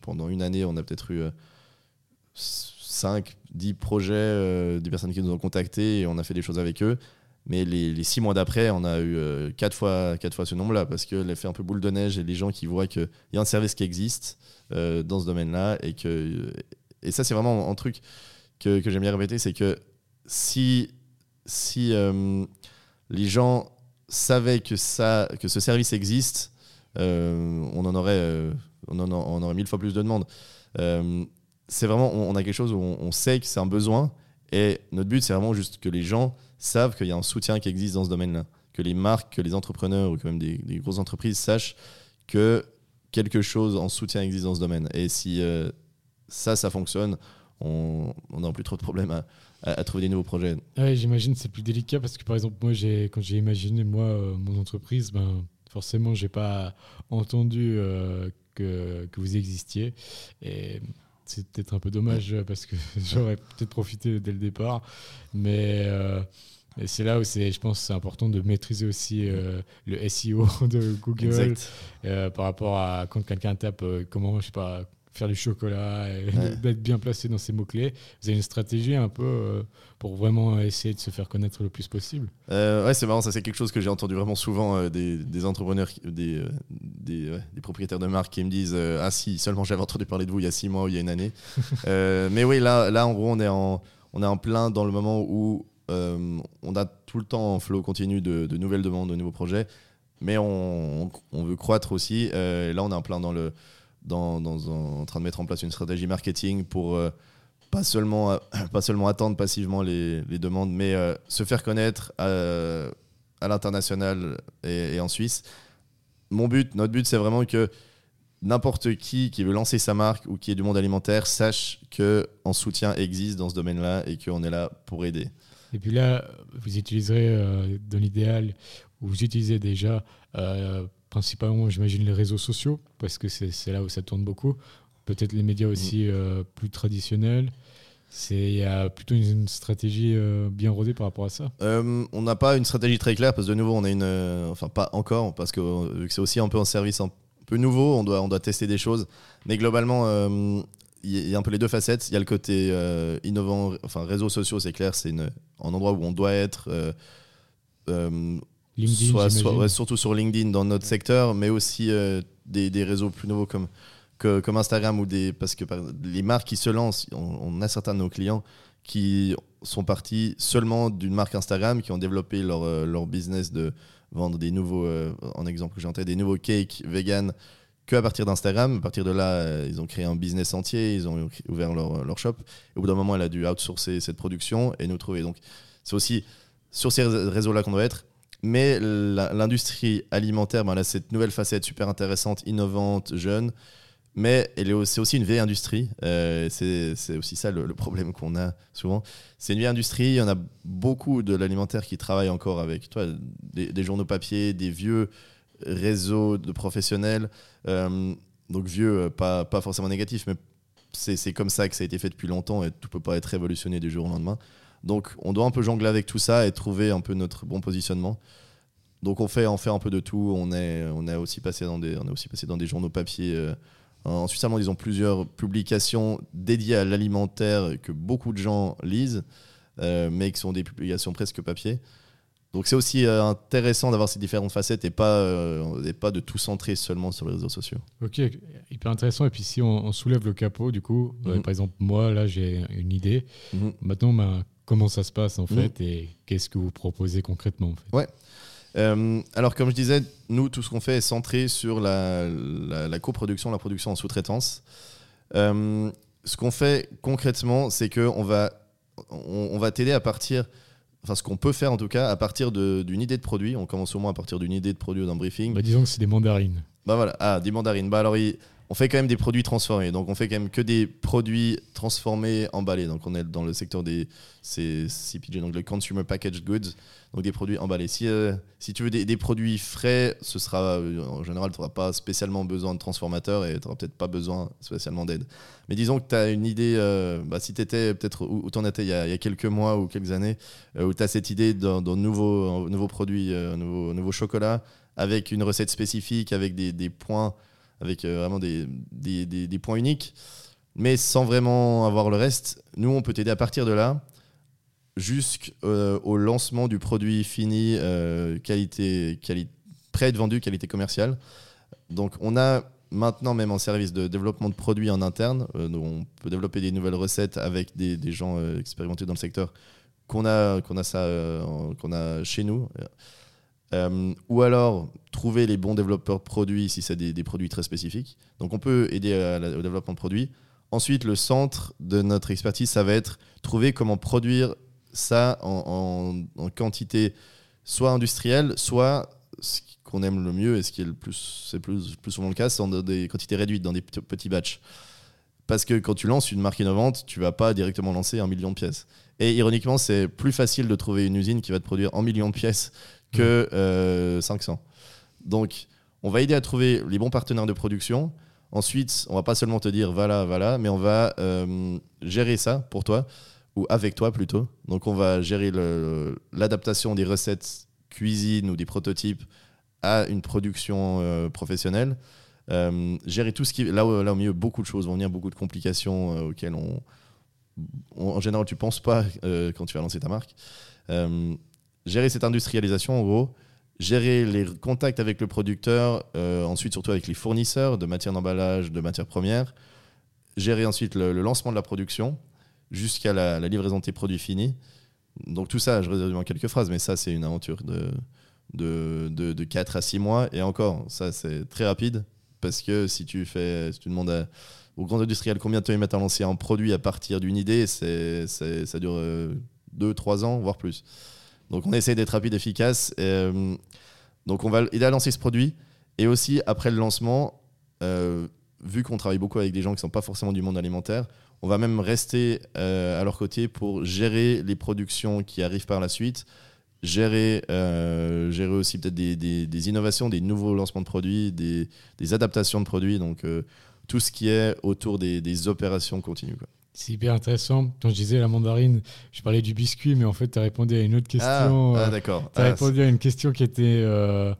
pendant une année, on a peut-être eu 5, 10 projets, des personnes qui nous ont contactés et on a fait des choses avec eux. Mais les, les six mois d'après, on a eu quatre, fois, quatre fois ce nombre-là parce que l'effet un peu boule de neige et les gens qui voient qu'il y a un service qui existe dans ce domaine-là et et ça c'est vraiment un truc que, que j'aime bien répéter, c'est que si, si euh, les gens savaient que, ça, que ce service existe, euh, on, en aurait, euh, on, en on aurait mille fois plus de demandes. C'est vraiment, on, a quelque chose où on, sait que c'est un besoin et notre but, c'est vraiment juste que les gens savent qu'il y a un soutien qui existe dans ce domaine-là. Que les marques, que les entrepreneurs ou quand même des, grosses entreprises sachent que quelque chose en soutien existe dans ce domaine. Et si ça, ça fonctionne, on n'a plus trop de problèmes à, trouver des nouveaux projets. Ah j'imagine c'est plus délicat parce que par exemple moi quand j'ai imaginé moi euh, mon entreprise, ben forcément j'ai pas entendu euh, que, que, vous existiez et c'est peut-être un peu dommage parce que [laughs] j'aurais peut-être profité dès le départ, mais euh, c'est là où c'est, je pense, c'est important de maîtriser aussi le SEO [laughs] de Google par rapport à quand quelqu'un tape comment, je sais pas, faire du chocolat, et [laughs] d'être bien placé dans ces mots-clés. Vous avez une stratégie un peu euh, pour vraiment essayer de se faire connaître le plus possible euh, Ouais, c'est marrant, ça c'est quelque chose que j'ai entendu vraiment souvent euh, des, des, entrepreneurs, des, des, des, propriétaires de marques qui me disent Ah si, seulement j'avais entendu parler de vous il y a six mois ou il y a une année. [laughs] mais oui, là, là en gros, on est en, on est en plein dans le moment où on a tout le temps en flow continu de, de, nouvelles demandes, de nouveaux projets, mais on, on veut croître aussi. et là, on est en plein dans le dans, en train de mettre en place une stratégie marketing pour euh, pas, seulement, euh, [clears throat] pas seulement attendre passivement les, les demandes, mais euh, se faire connaître à, à l'international et, en Suisse. Mon but, notre but, c'est vraiment que n'importe qui qui veut lancer sa marque ou qui est du monde alimentaire sache qu'un soutien existe dans ce domaine-là et qu'on est là pour aider. Et puis là, vous utiliserez dans l'idéal, ou vous utilisez déjà principalement, j'imagine, les réseaux sociaux, parce que c'est là où ça tourne beaucoup. Peut-être les médias aussi mm. euh, plus traditionnels. Il y a plutôt une, stratégie euh, bien rodée par rapport à ça euh, On n'a pas une stratégie très claire, parce que de nouveau, on a une. enfin, pas encore, parce que vu que c'est aussi un peu un service un peu nouveau, on doit, on doit tester des choses. Mais globalement, il y a un peu les deux facettes. Il y a le côté innovant, enfin, réseaux sociaux, c'est clair, c'est un endroit où on doit être LinkedIn, soit, surtout sur LinkedIn dans notre secteur, mais aussi euh, des, des, réseaux plus nouveaux comme, que, comme Instagram ou des parce que les marques qui se lancent, on, a certains de nos clients qui sont partis seulement d'une marque Instagram, qui ont développé leur, euh, leur business de vendre des nouveaux, euh, en exemple que j'ai des nouveaux cakes vegan que à partir d'Instagram. À partir de là, ils ont créé un business entier, ils ont ouvert leur, leur shop. Et au bout d'un moment, elle a dû outsourcer cette production et nous trouver. Donc, c'est aussi sur ces réseaux-là qu'on doit être. Mais l'industrie alimentaire, ben, elle a cette nouvelle facette super intéressante, innovante, jeune. Mais c'est aussi une vieille industrie. Euh, c'est aussi ça le, problème qu'on a souvent. C'est une vieille industrie. Il y en a beaucoup de l'alimentaire qui travaillent encore avec toi, des, journaux papier, des vieux réseaux de professionnels. Euh, donc vieux, euh, pas, pas forcément négatif, mais c'est comme ça que ça a été fait depuis longtemps et tout peut pas être révolutionné du jour au lendemain. Donc on doit un peu jongler avec tout ça et trouver un peu notre bon positionnement. Donc on fait, on fait un peu de tout. On est, on est aussi passé dans des, on est aussi passé dans des journaux papier. Euh, en Suisse ils ont plusieurs publications dédiées à l'alimentaire que beaucoup de gens lisent, euh, mais qui sont des publications presque papier. Donc c'est aussi euh, intéressant d'avoir ces différentes facettes et pas, et pas de tout centrer seulement sur les réseaux sociaux. Ok, hyper intéressant. Et puis si on, soulève le capot, du coup, mhm. par exemple, moi, là, j'ai une idée. Mhm. Maintenant, ma comment ça se passe en mm. fait et qu'est-ce que vous proposez concrètement en fait? Ouais. Euh, alors comme je disais, nous tout ce qu'on fait est centré sur la, la, coproduction, la production en sous-traitance. Euh, ce qu'on fait concrètement, c'est qu'on va, on, va t'aider à partir, enfin ce qu'on peut faire en tout cas, à partir d'une idée de produit. On commence au moins à partir d'une idée de produit ou d'un briefing. Bah, disons que c'est des mandarines. Bah voilà, ah, des mandarines. Bah alors, on fait quand même des produits transformés. Donc, on fait quand même que des produits transformés, emballés. Donc, on est dans le secteur des CPG, donc le Consumer Packaged Goods, donc des produits emballés. Si, euh, si tu veux des, produits frais, ce sera euh, en général, tu n'auras pas spécialement besoin de transformateurs et tu n'auras peut-être pas besoin spécialement d'aide. Mais disons que tu as une idée, euh, bah, si tu étais peut-être où, tu en étais il y, a, quelques mois ou quelques années, où tu as cette idée d'un nouveau, nouveau produit, nouveau, nouveau chocolat avec une recette spécifique, avec des points avec euh, vraiment des, des, des, points uniques, mais sans vraiment avoir le reste. Nous, on peut t'aider à partir de là jusqu'au euh, lancement du produit fini, euh, qualité, prêt à être vendu, qualité commerciale. Donc, on a maintenant même en service de développement de produits en interne. on peut développer des nouvelles recettes avec des, des gens expérimentés dans le secteur qu'on a, qu'on a qu'on a chez nous. Euh, ou alors trouver les bons développeurs de produits si c'est des, produits très spécifiques. Donc on peut aider au développement de produits. Ensuite, le centre de notre expertise, ça va être trouver comment produire ça en, quantité soit industrielle, soit ce qu'on aime le mieux et ce qui est le plus, c'est plus, plus souvent le cas, c'est dans des quantités réduites, dans des petits batchs. Parce que quand tu lances une marque innovante, tu vas pas directement lancer un million de pièces. Et ironiquement, c'est plus facile de trouver une usine qui va te produire un million de pièces que 500. Euh, Donc, on va aider à trouver les bons partenaires de production. Ensuite, on va pas seulement te dire voilà, voilà, mais on va euh, gérer ça pour toi, ou avec toi plutôt. Donc, on va gérer l'adaptation des recettes cuisine ou des prototypes à une production euh, professionnelle. gérer tout ce qui. Là, là, au milieu, beaucoup de choses vont venir, beaucoup de complications auxquelles on, En général, tu penses pas quand tu vas lancer ta marque gérer cette industrialisation, en gros, gérer les contacts avec le producteur, euh, ensuite surtout avec les fournisseurs de matières d'emballage, de matières premières, gérer ensuite le, lancement de la production jusqu'à la, livraison de tes produits finis. Donc tout ça, je résume en quelques phrases, mais ça c'est une aventure de, de, de, 4 à 6 mois. Et encore, ça c'est très rapide, parce que si tu, fais, si tu demandes aux grands industriels combien de temps ils mettent à lancer un produit à partir d'une idée, ça dure 2-3 euh, ans, voire plus. Donc on essaie d'être rapide, efficace. Euh, donc on va aider à lancer ce produit. Et aussi, après le lancement, euh, vu qu'on travaille beaucoup avec des gens qui ne sont pas forcément du monde alimentaire, on va même rester euh, à leur côté pour gérer les productions qui arrivent par la suite, gérer, gérer aussi peut-être des, innovations, des nouveaux lancements de produits, des, adaptations de produits, donc tout ce qui est autour des, opérations continues. C'est hyper intéressant. Quand je disais la mandarine, je parlais du biscuit, mais en fait, tu as répondu à une autre question. Ah, ah d'accord. Tu as ah, répondu à une question qui était. Euh,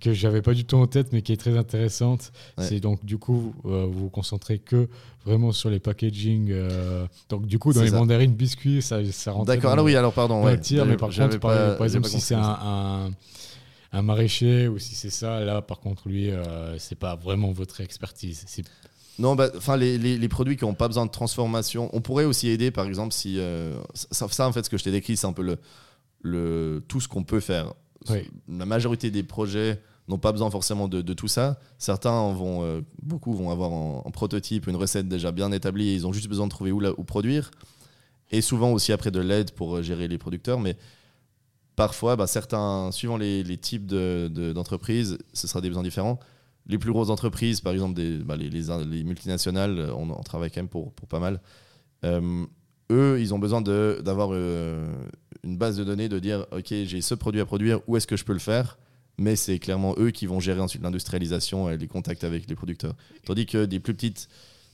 que j'avais pas du tout en tête, mais qui est très intéressante. C'est donc, du coup, euh, vous vous concentrez que vraiment sur les packaging. Euh, donc, du coup, dans les mandarines, biscuits, ça, ça rentre. D'accord, alors oui, alors pardon. Ouais. mais par contre, par, exemple, si c'est un, un, maraîcher ou si c'est ça, là, par contre, lui, c'est pas vraiment votre expertise. Non, bah, enfin les, les, produits qui n'ont pas besoin de transformation, on pourrait aussi aider, par exemple, si euh, ça, en fait, ce que je t'ai décrit, c'est un peu le, le tout ce qu'on peut faire. La majorité des projets n'ont pas besoin forcément de, de, tout ça. Certains vont, euh, beaucoup vont avoir en, prototype une recette déjà bien établie et ils ont juste besoin de trouver où, où produire. Et souvent aussi après de l'aide pour euh, gérer les producteurs, mais parfois, bah, certains, suivant les, les types d'entreprises, de, ce sera des besoins différents les plus grosses entreprises, par exemple bah, les, les, multinationales, on, on, travaille quand même pour, pas mal. Euh, eux, ils ont besoin d'avoir euh, une base de données, de dire, OK, j'ai ce produit à produire, où est-ce que je peux le faire? Mais c'est clairement eux qui vont gérer ensuite l'industrialisation et les contacts avec les producteurs. Tandis que des plus petites,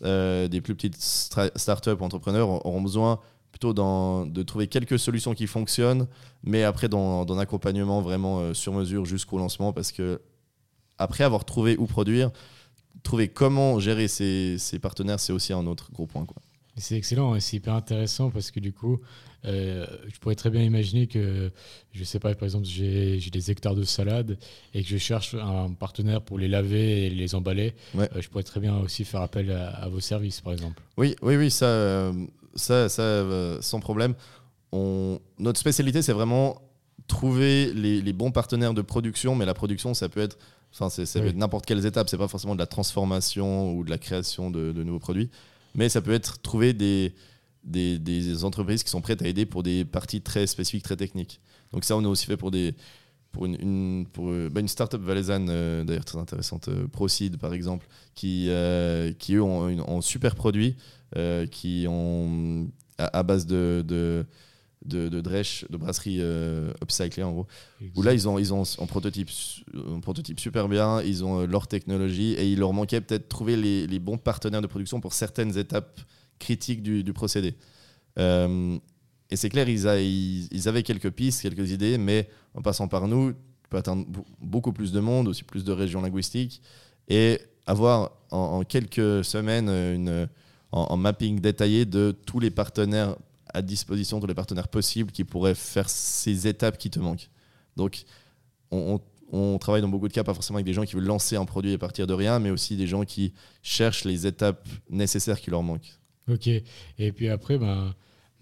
euh, des startups entrepreneurs auront besoin plutôt de trouver quelques solutions qui fonctionnent, mais après dans, dans un accompagnement vraiment sur mesure jusqu'au lancement, parce que après avoir trouvé où produire, trouver comment gérer ses, partenaires, c'est aussi un autre gros point. Quoi. C'est excellent et c'est hyper intéressant parce que du coup, euh, je pourrais très bien imaginer que, je sais pas, par exemple, j'ai des hectares de salade et que je cherche un partenaire pour les laver et les emballer. Euh, je pourrais très bien aussi faire appel à, vos services, par exemple. Oui, oui, oui, ça, euh, ça, ça sans problème. On, notre spécialité, c'est vraiment trouver les, les, bons partenaires de production, mais la production, ça peut être Enfin, c'est n'importe quelles étapes. C'est pas forcément de la transformation ou de la création de, nouveaux produits, mais ça peut être trouver des, des, entreprises qui sont prêtes à aider pour des parties très spécifiques, très techniques. Donc ça, on a aussi fait pour des pour une, une, pour, bah, une startup valaisanne, d'ailleurs très intéressante, Proceed par exemple, qui, qui eux ont, un super produit, qui ont à, base de, de de, de Dresch, de brasserie euh, upcyclée en gros. Où là, ils ont, ils ont un, prototype, un prototype super bien, ils ont leur technologie et il leur manquait peut-être trouver les, les, bons partenaires de production pour certaines étapes critiques du, du procédé. Euh, et c'est clair, ils, a, ils, avaient quelques pistes, quelques idées, mais en passant par nous, tu peux atteindre beaucoup plus de monde, aussi plus de régions linguistiques, et avoir en, quelques semaines une, en, mapping détaillé de tous les partenaires à disposition, tous les partenaires possibles qui pourraient faire ces étapes qui te manquent. Donc, on, on travaille dans beaucoup de cas, pas forcément avec des gens qui veulent lancer un produit à partir de rien, mais aussi des gens qui cherchent les étapes nécessaires qui leur manquent. Ok. Et puis après, ben,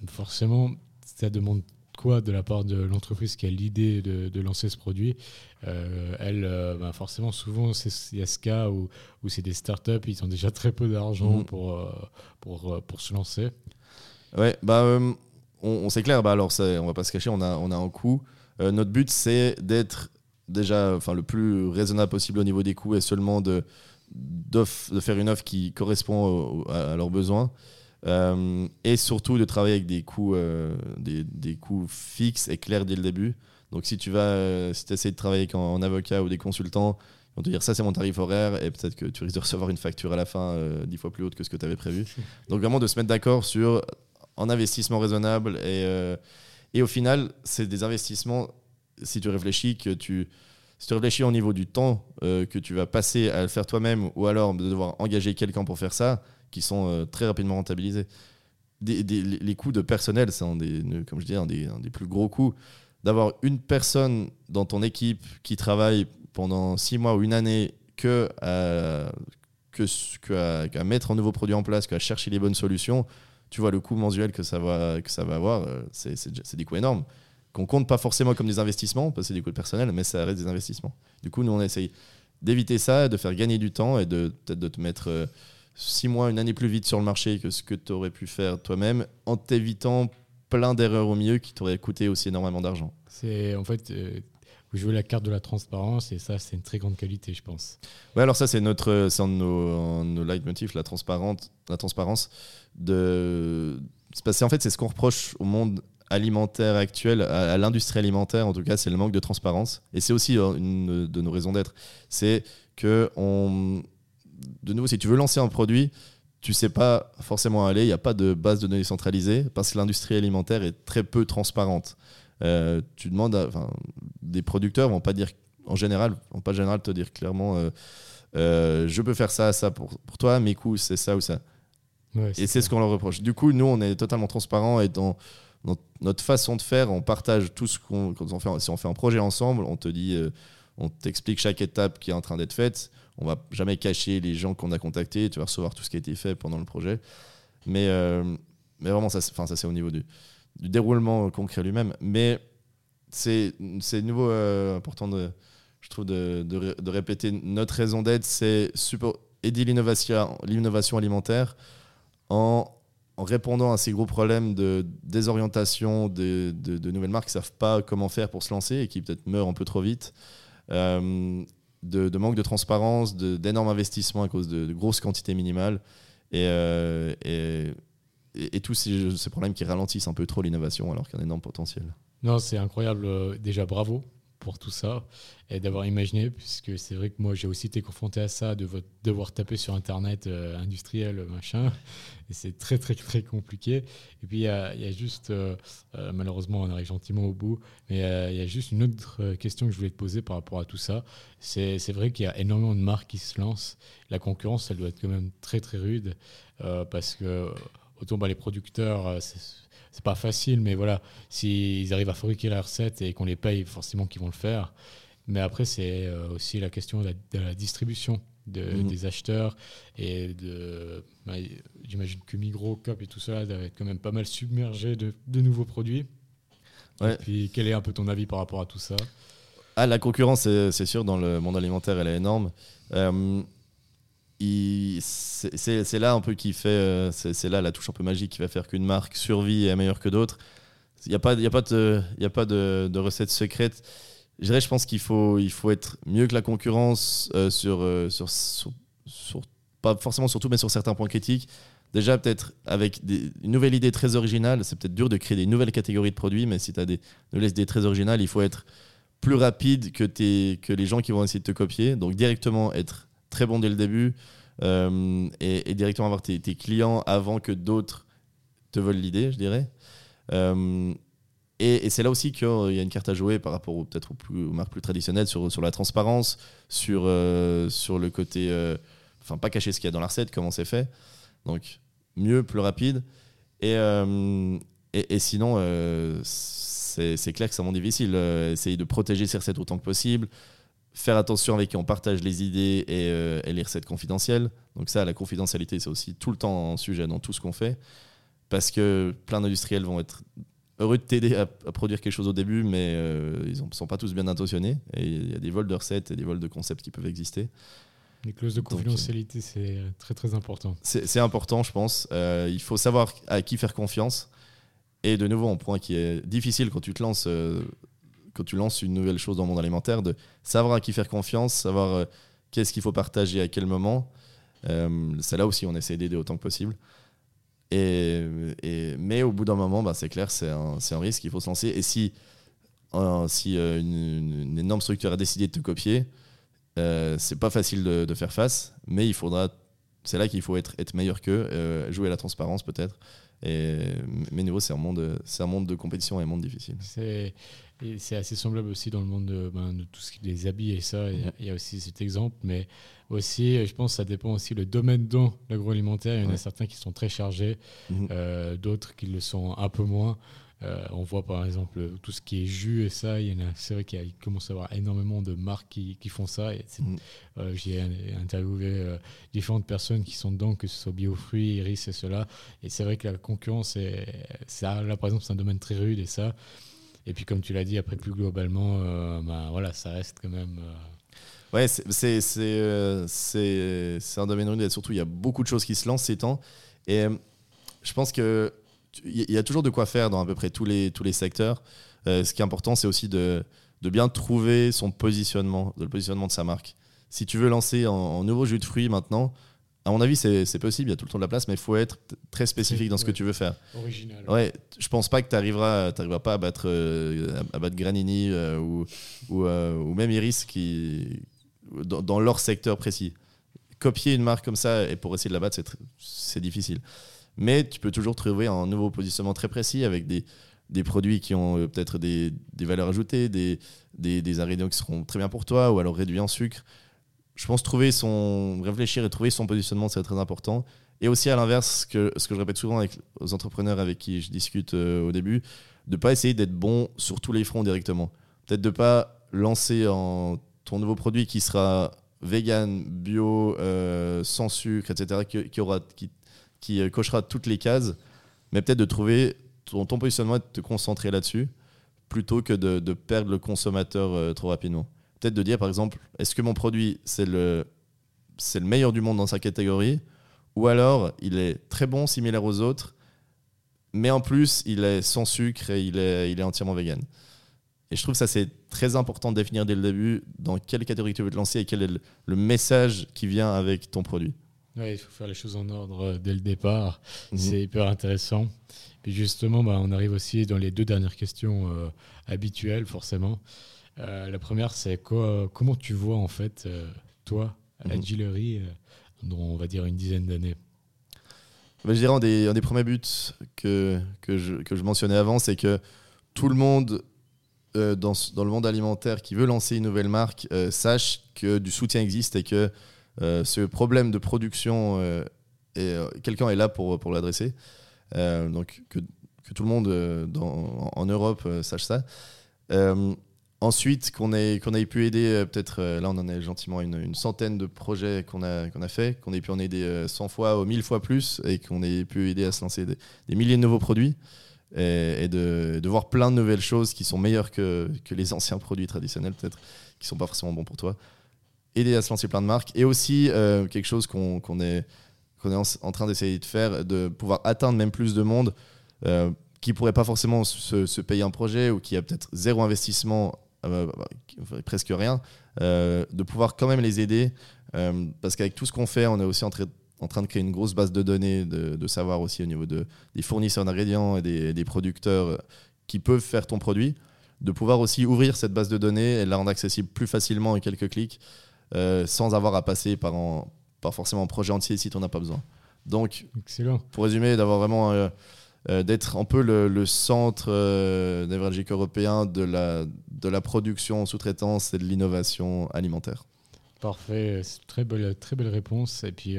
forcément, ça demande quoi de la part de l'entreprise qui a l'idée de, lancer ce produit? Euh, Elle, euh, ben, forcément, souvent, il y a ce cas où, où c'est des startups, ils ont déjà très peu d'argent mhm. pour, euh, pour, pour se lancer. Ouais, bah, on, on c'est clair, bah, alors on va pas se cacher, on a, on a un coût. notre but, c'est d'être déjà enfin, le plus raisonnable possible au niveau des coûts et seulement de, de faire une offre qui correspond à, leurs besoins. Euh, et surtout de travailler avec des coûts, euh, des, des, coûts fixes et clairs dès le début. Donc si tu vas, euh, si essaies de travailler avec en, avocat ou des consultants, ils vont te dire ça c'est mon tarif horaire et peut-être que tu risques de recevoir une facture à la fin dix fois plus haute que ce que tu avais prévu. [laughs] Donc vraiment de se mettre d'accord sur un investissement raisonnable et, et au final c'est des investissements, si tu réfléchis, que tu si tu réfléchis au niveau du temps euh, que tu vas passer à le faire toi-même ou alors de devoir engager quelqu'un pour faire ça, qui sont euh, très rapidement rentabilisés. les coûts de personnel, c'est des, comme je dis, un des, plus gros coûts. D'avoir une personne dans ton équipe qui travaille pendant six mois ou une année que à, que, mettre un nouveau produit en place, qu'à chercher les bonnes solutions, tu vois le coût mensuel que ça va, que ça va avoir, euh, c'est des coûts énormes qu'on compte pas forcément comme des investissements, parce que c'est des coûts personnels, mais ça reste des investissements. Du coup, nous, on essaye d'éviter ça, de faire gagner du temps et de peut-être de te mettre euh, six mois, une année plus vite sur le marché que ce que tu aurais pu faire toi-même, en t'évitant plein d'erreurs au milieu qui t'auraient coûté aussi énormément d'argent. C'est en fait, euh, vous jouez la carte de la transparence et ça, c'est une très grande qualité, je pense. Ouais, alors ça, c'est notre, c'est un de nos, nos leitmotifs, la transparence, la transparence. De, c'est en fait, c'est ce qu'on reproche au monde alimentaire actuel, à, l'industrie alimentaire en tout cas, c'est le manque de transparence. Et c'est aussi euh, une de nos raisons d'être. C'est que, on, de nouveau, si tu veux lancer un produit, tu sais pas forcément aller, il n'y a pas de base de données centralisée parce que l'industrie alimentaire est très peu transparente. Euh, tu demandes, enfin, des producteurs vont pas dire, en général, vont pas général te dire clairement, euh, je peux faire ça, ça pour, pour toi, mes coûts c'est ça ou ça. et c'est ce qu'on leur reproche. Du coup, nous, on est totalement transparent et dans notre, façon de faire, on partage tout ce qu'on quand on fait. Si on fait un projet ensemble, on te dit, euh, on t'explique chaque étape qui est en train d'être faite. On va jamais cacher les gens qu'on a contactés. Tu vas recevoir tout ce qui a été fait pendant le projet. Mais, euh, mais vraiment, ça, ça c'est au niveau du, du déroulement concret lui-même. Mais c'est nouveau euh, important de, je trouve de, de, répéter notre raison d'être, c'est aider l'innovation alimentaire en répondant à ces gros problèmes de désorientation de, de, nouvelles marques qui ne savent pas comment faire pour se lancer et qui peut-être meurent un peu trop vite, euh, de, manque de transparence, d'énormes investissements à cause de, grosses quantités minimales et, euh, et, tous ces, problèmes qui ralentissent un peu trop l'innovation alors qu'il y a un énorme potentiel. Non, c'est incroyable. Euh, déjà, bravo pour tout ça et d'avoir imaginé, puisque c'est vrai que moi j'ai aussi été confronté à ça, de devoir taper sur Internet euh, industriel, machin, [laughs] et c'est très très très compliqué. Et puis il y, a, juste, euh, malheureusement on arrive gentiment au bout, mais il y a juste une autre question que je voulais te poser par rapport à tout ça. C'est vrai qu'il y a énormément de marques qui se lancent, la concurrence elle doit être quand même très très rude, parce que autant bah, les producteurs, c'est pas facile, mais voilà, s'ils arrivent à fabriquer la recette et qu'on les paye, forcément qu'ils vont le faire. Mais après, c'est euh, aussi la question de la, distribution de, mhm. des acheteurs et de. Bah, j'imagine que Migros, Cop et tout ça doivent être quand même pas mal submergé de, de nouveaux produits. Et puis, quel est un peu ton avis par rapport à tout ça? Ah, La concurrence, c'est sûr, dans le monde alimentaire, elle est énorme. Euh, c'est là un peu qui fait, euh, c'est là la touche un peu magique qui va faire qu'une marque survit et est meilleure que d'autres. Il n'y a pas, y a pas, de, y a pas de, recette secrète. je dirais, je pense qu'il faut, il faut être mieux que la concurrence euh, sur, euh, sur, sur, sur- pas forcément sur tout, mais sur certains points critiques. Déjà, peut-être avec une nouvelle idée très originale, c'est peut-être dur de créer des nouvelles catégories de produits, mais si tu as des nouvelles idées très originales, il faut être plus rapide que, tes, que les gens qui vont essayer de te copier. Donc, directement être très bon dès le début euh, et, directement avoir tes, clients avant que d'autres te volent l'idée, je dirais. Euh, et, c'est là aussi qu'il y a une carte à jouer par rapport peut-être aux, marques plus traditionnelles sur, sur la transparence, sur, euh, sur le côté. Enfin, pas cacher ce qu'il y a dans la recette, comment c'est fait. Donc, mieux, plus rapide. Et, et, et sinon, c'est clair que c'est monde difficile. Essayer de protéger ses recettes autant que possible. Faire attention avec qui on partage les idées et, euh, et les recettes confidentielles. Donc, ça, la confidentialité, c'est aussi tout le temps un sujet dans tout ce qu'on fait. Parce que plein d'industriels vont être heureux de t'aider à, à produire quelque chose au début, mais euh, ils ne sont pas tous bien intentionnés. Et il y a des vols de recettes et des vols de concepts qui peuvent exister. Les clauses de euh, confidentialité, c'est très très important. C'est important, je pense. Euh, il faut savoir à qui faire confiance. Et de nouveau, un point qui est difficile quand tu te lances, quand tu lances une nouvelle chose dans le monde alimentaire, de savoir à qui faire confiance, savoir euh, qu'est-ce qu'il faut partager à quel moment. Euh, c'est là aussi on essaie d'aider autant que possible. Et, mais au bout d'un moment, bah, c'est clair, c'est un, risque, il faut se lancer. Et si, euh, une, énorme structure a décidé de te copier, euh, c'est pas facile de, faire face, mais il faudra c'est là qu'il faut être, meilleur qu'eux, euh, jouer à la transparence peut-être. Mais nouveau, c'est un monde de compétition et un monde difficile. C'est et c'est assez semblable aussi dans le monde de, ben, de tout ce qui est des habits et ça. Il y a- y, a aussi cet exemple, mais aussi, je pense que ça dépend aussi le domaine dans l'agroalimentaire. Il y en a certains qui sont très chargés, Mhm. euh, d'autres qui le sont un peu moins. Euh, on voit par exemple tout ce qui est jus et ça, il y en a, c'est vrai qu'il commence à y avoir énormément de marques qui, qui font ça. Et euh, J'ai interviewé euh, différentes personnes qui sont dedans, que ce soit biofruits, iris et cela. Et c'est vrai que la concurrence, est, ça, là par exemple, c'est un domaine très rude et ça. Et puis comme tu l'as dit, après plus globalement, euh, ben, voilà, ça reste quand même. euh, Ouais, euh, c'est- un domaine rude surtout, il y a beaucoup de choses qui se lancent ces temps. Et je pense que il y a toujours de quoi faire dans à peu près tous les, tous les secteurs. Ce qui est important, c'est aussi de, de bien trouver son positionnement, le positionnement de sa marque. Si tu veux lancer en, en nouveau jus de fruits maintenant, à mon avis, c'est, possible, il y a tout le temps de la place, mais il faut être très spécifique dans ce que tu veux faire. original. Ouais, je pense pas que tu arriveras, pas à battre, euh, à, à battre Granini euh, ou, ou, euh, ou même Iris qui, dans, dans leur secteur précis. Copier une marque comme ça et pour essayer de la battre, c'est difficile. Mais tu peux toujours trouver un nouveau positionnement très précis avec des, des produits qui ont peut-être des, des valeurs ajoutées, des, des, des ingrédients qui seront très bien pour toi ou alors réduits en sucre. Je pense trouver son, réfléchir et trouver son positionnement, c'est très important. Et aussi à l'inverse, ce que, je répète souvent avec, aux entrepreneurs avec qui je discute euh, au début, de pas essayer d'être bon sur tous les fronts directement. Peut-être de pas lancer en ton nouveau produit qui sera vegan, bio, euh, sans sucre, etc., qui, euh, cochera toutes les cases, mais peut-être de trouver ton, positionnement et de te concentrer là-dessus, plutôt que de, perdre le consommateur trop rapidement. Peut-être de dire, par exemple, est-ce que mon produit, c'est le, c'est le meilleur du monde dans sa catégorie, ou alors il est très bon, similaire aux autres, mais en plus, il est sans sucre et il est, il est entièrement vegan. Et je trouve ça, c'est très important de définir dès le début dans quelle catégorie tu veux te lancer et quel est le, le message qui vient avec ton produit. Il faut faire les choses en ordre euh, dès le départ. Mhm. C'est hyper intéressant. Puis justement, bah, on arrive aussi dans les deux dernières questions euh, habituelles, forcément. Euh, la première, c'est quoi, comment tu vois, en fait, euh, toi, à la Mhm. Gillerie, euh, dans, on va dire, une dizaine d'années? Bah, je dirais un des, un des premiers buts que, que, je, que je mentionnais avant, c'est que tout le monde euh, dans, dans le monde alimentaire qui veut lancer une nouvelle marque euh, sache que du soutien existe et que euh, ce problème de production, quelqu'un est là pour, pour l'adresser. Donc que, que tout le monde dans, en Europe sache ça. Euh, ensuite, qu'on ait, qu'on ait pu aider, euh, peut-être, euh, là on en a gentiment une, une centaine de projets qu'on a, qu'on a fait, qu'on ait pu en aider euh, 100 fois ou 1000 fois plus et qu'on ait pu aider à se lancer des, milliers de nouveaux produits et, de, de voir plein de nouvelles choses qui sont meilleures que, que les anciens produits traditionnels, peut-être, qui sont pas forcément bons pour toi. Aider à se lancer plein de marques et aussi euh, quelque chose qu'on qu'on est, qu'on est en, train d'essayer de faire, de pouvoir atteindre même plus de monde euh, qui pourrait pas forcément se payer un projet ou qui a peut-être zéro investissement bah, presque rien, de pouvoir quand même les aider. parce qu'avec tout ce qu'on fait, on est aussi en, train de créer une grosse base de données, de, savoir aussi au niveau de, des fournisseurs d'ingrédients et des, des, producteurs qui peuvent faire ton produit, de pouvoir aussi ouvrir cette base de données et la rendre accessible plus facilement en quelques clics, sans avoir à passer par, pas forcément un projet entier si tu n'en as pas besoin. Donc, Excellent. pour résumer, d'avoir vraiment euh, euh, d'être un peu le, centre euh, névralgique européen de la, de la production sous-traitance et de l'innovation alimentaire. Parfait, c'est très belle, très belle réponse. Et puis,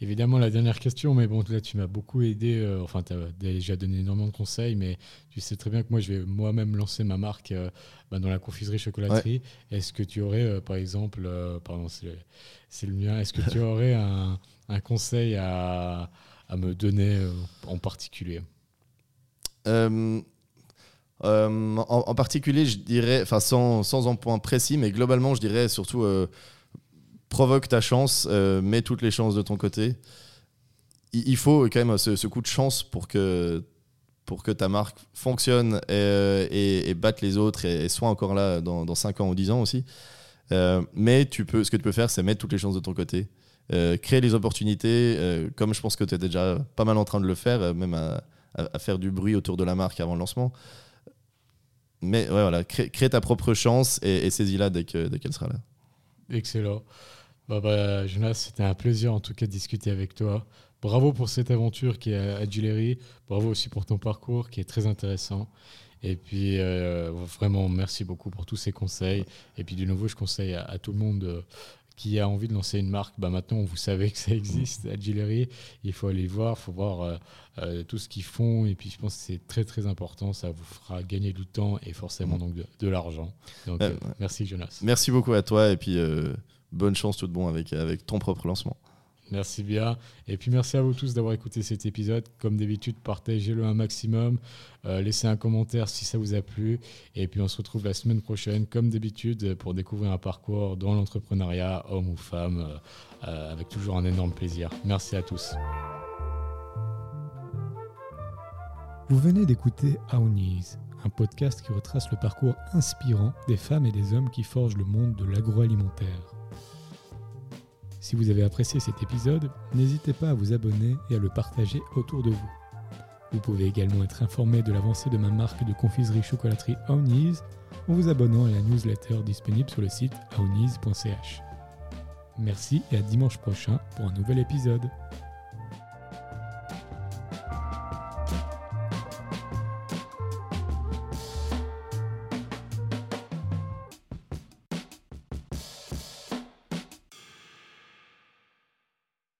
évidemment, la dernière question, mais bon, là, tu m'as beaucoup aidé. enfin, tu as déjà donné énormément de conseils, mais tu sais très bien que moi, je vais moi-même lancer ma marque bah, dans la confiserie chocolaterie. Est-ce que tu aurais, par exemple, pardon, c'est le mien, est-ce que tu [laughs] aurais un, un conseil à, à, me donner euh, en particulier? Euh, euh, en, particulier, je dirais, enfin sans, sans un point précis, mais globalement, je dirais surtout provoque ta chance, mets toutes les chances de ton côté. Il, faut quand même ce, coup de chance pour que, pour que ta marque fonctionne et, et, batte les autres et, soit encore là dans, dans 5 ans ou 10 ans aussi. mais tu peux, ce que tu peux faire, c'est mettre toutes les chances de ton côté. Euh, créer les opportunités, euh, comme je pense que tu étais déjà pas mal en train de le faire, euh, même à, faire du bruit autour de la marque avant le lancement. Mais voilà, crée, ta propre chance et, saisis-la dès qu'elle sera là. Excellent. Bah, bah, Jonas, c'était un plaisir en tout cas de discuter avec toi. Bravo pour cette aventure qui est à Gillery. Bravo aussi pour ton parcours qui est très intéressant. Et puis, vraiment, merci beaucoup pour tous ces conseils. Et puis, de nouveau, je conseille à tout le monde qui a envie de lancer une marque, bah maintenant vous savez que ça existe à Gillery. Il faut aller voir, il faut voir euh, euh, tout ce qu'ils font. Et puis je pense que c'est très très important. Ça vous fera gagner du temps et forcément donc de, l'argent. Donc euh, merci Jonas. Merci beaucoup à toi et puis bonne chance tout de bon avec, avec ton propre lancement. Merci bien. Et puis merci à vous tous d'avoir écouté cet épisode. Comme d'habitude, partagez-le un maximum. Euh, laissez un commentaire si ça vous a plu. Et puis on se retrouve la semaine prochaine, comme d'habitude, pour découvrir un parcours dans l'entrepreneuriat, homme ou femme, euh, euh, avec toujours un énorme plaisir. Merci à tous. Vous venez d'écouter Aounis, un podcast qui retrace le parcours inspirant des femmes et des hommes qui forgent le monde de l'agroalimentaire. Si vous avez apprécié cet épisode, n'hésitez pas à vous abonner et à le partager autour de vous. Vous pouvez également être informé de l'avancée de ma marque de confiserie chocolaterie Aounis en vous abonnant à la newsletter disponible sur le site aounis.ch. Merci et à dimanche prochain pour un nouvel épisode.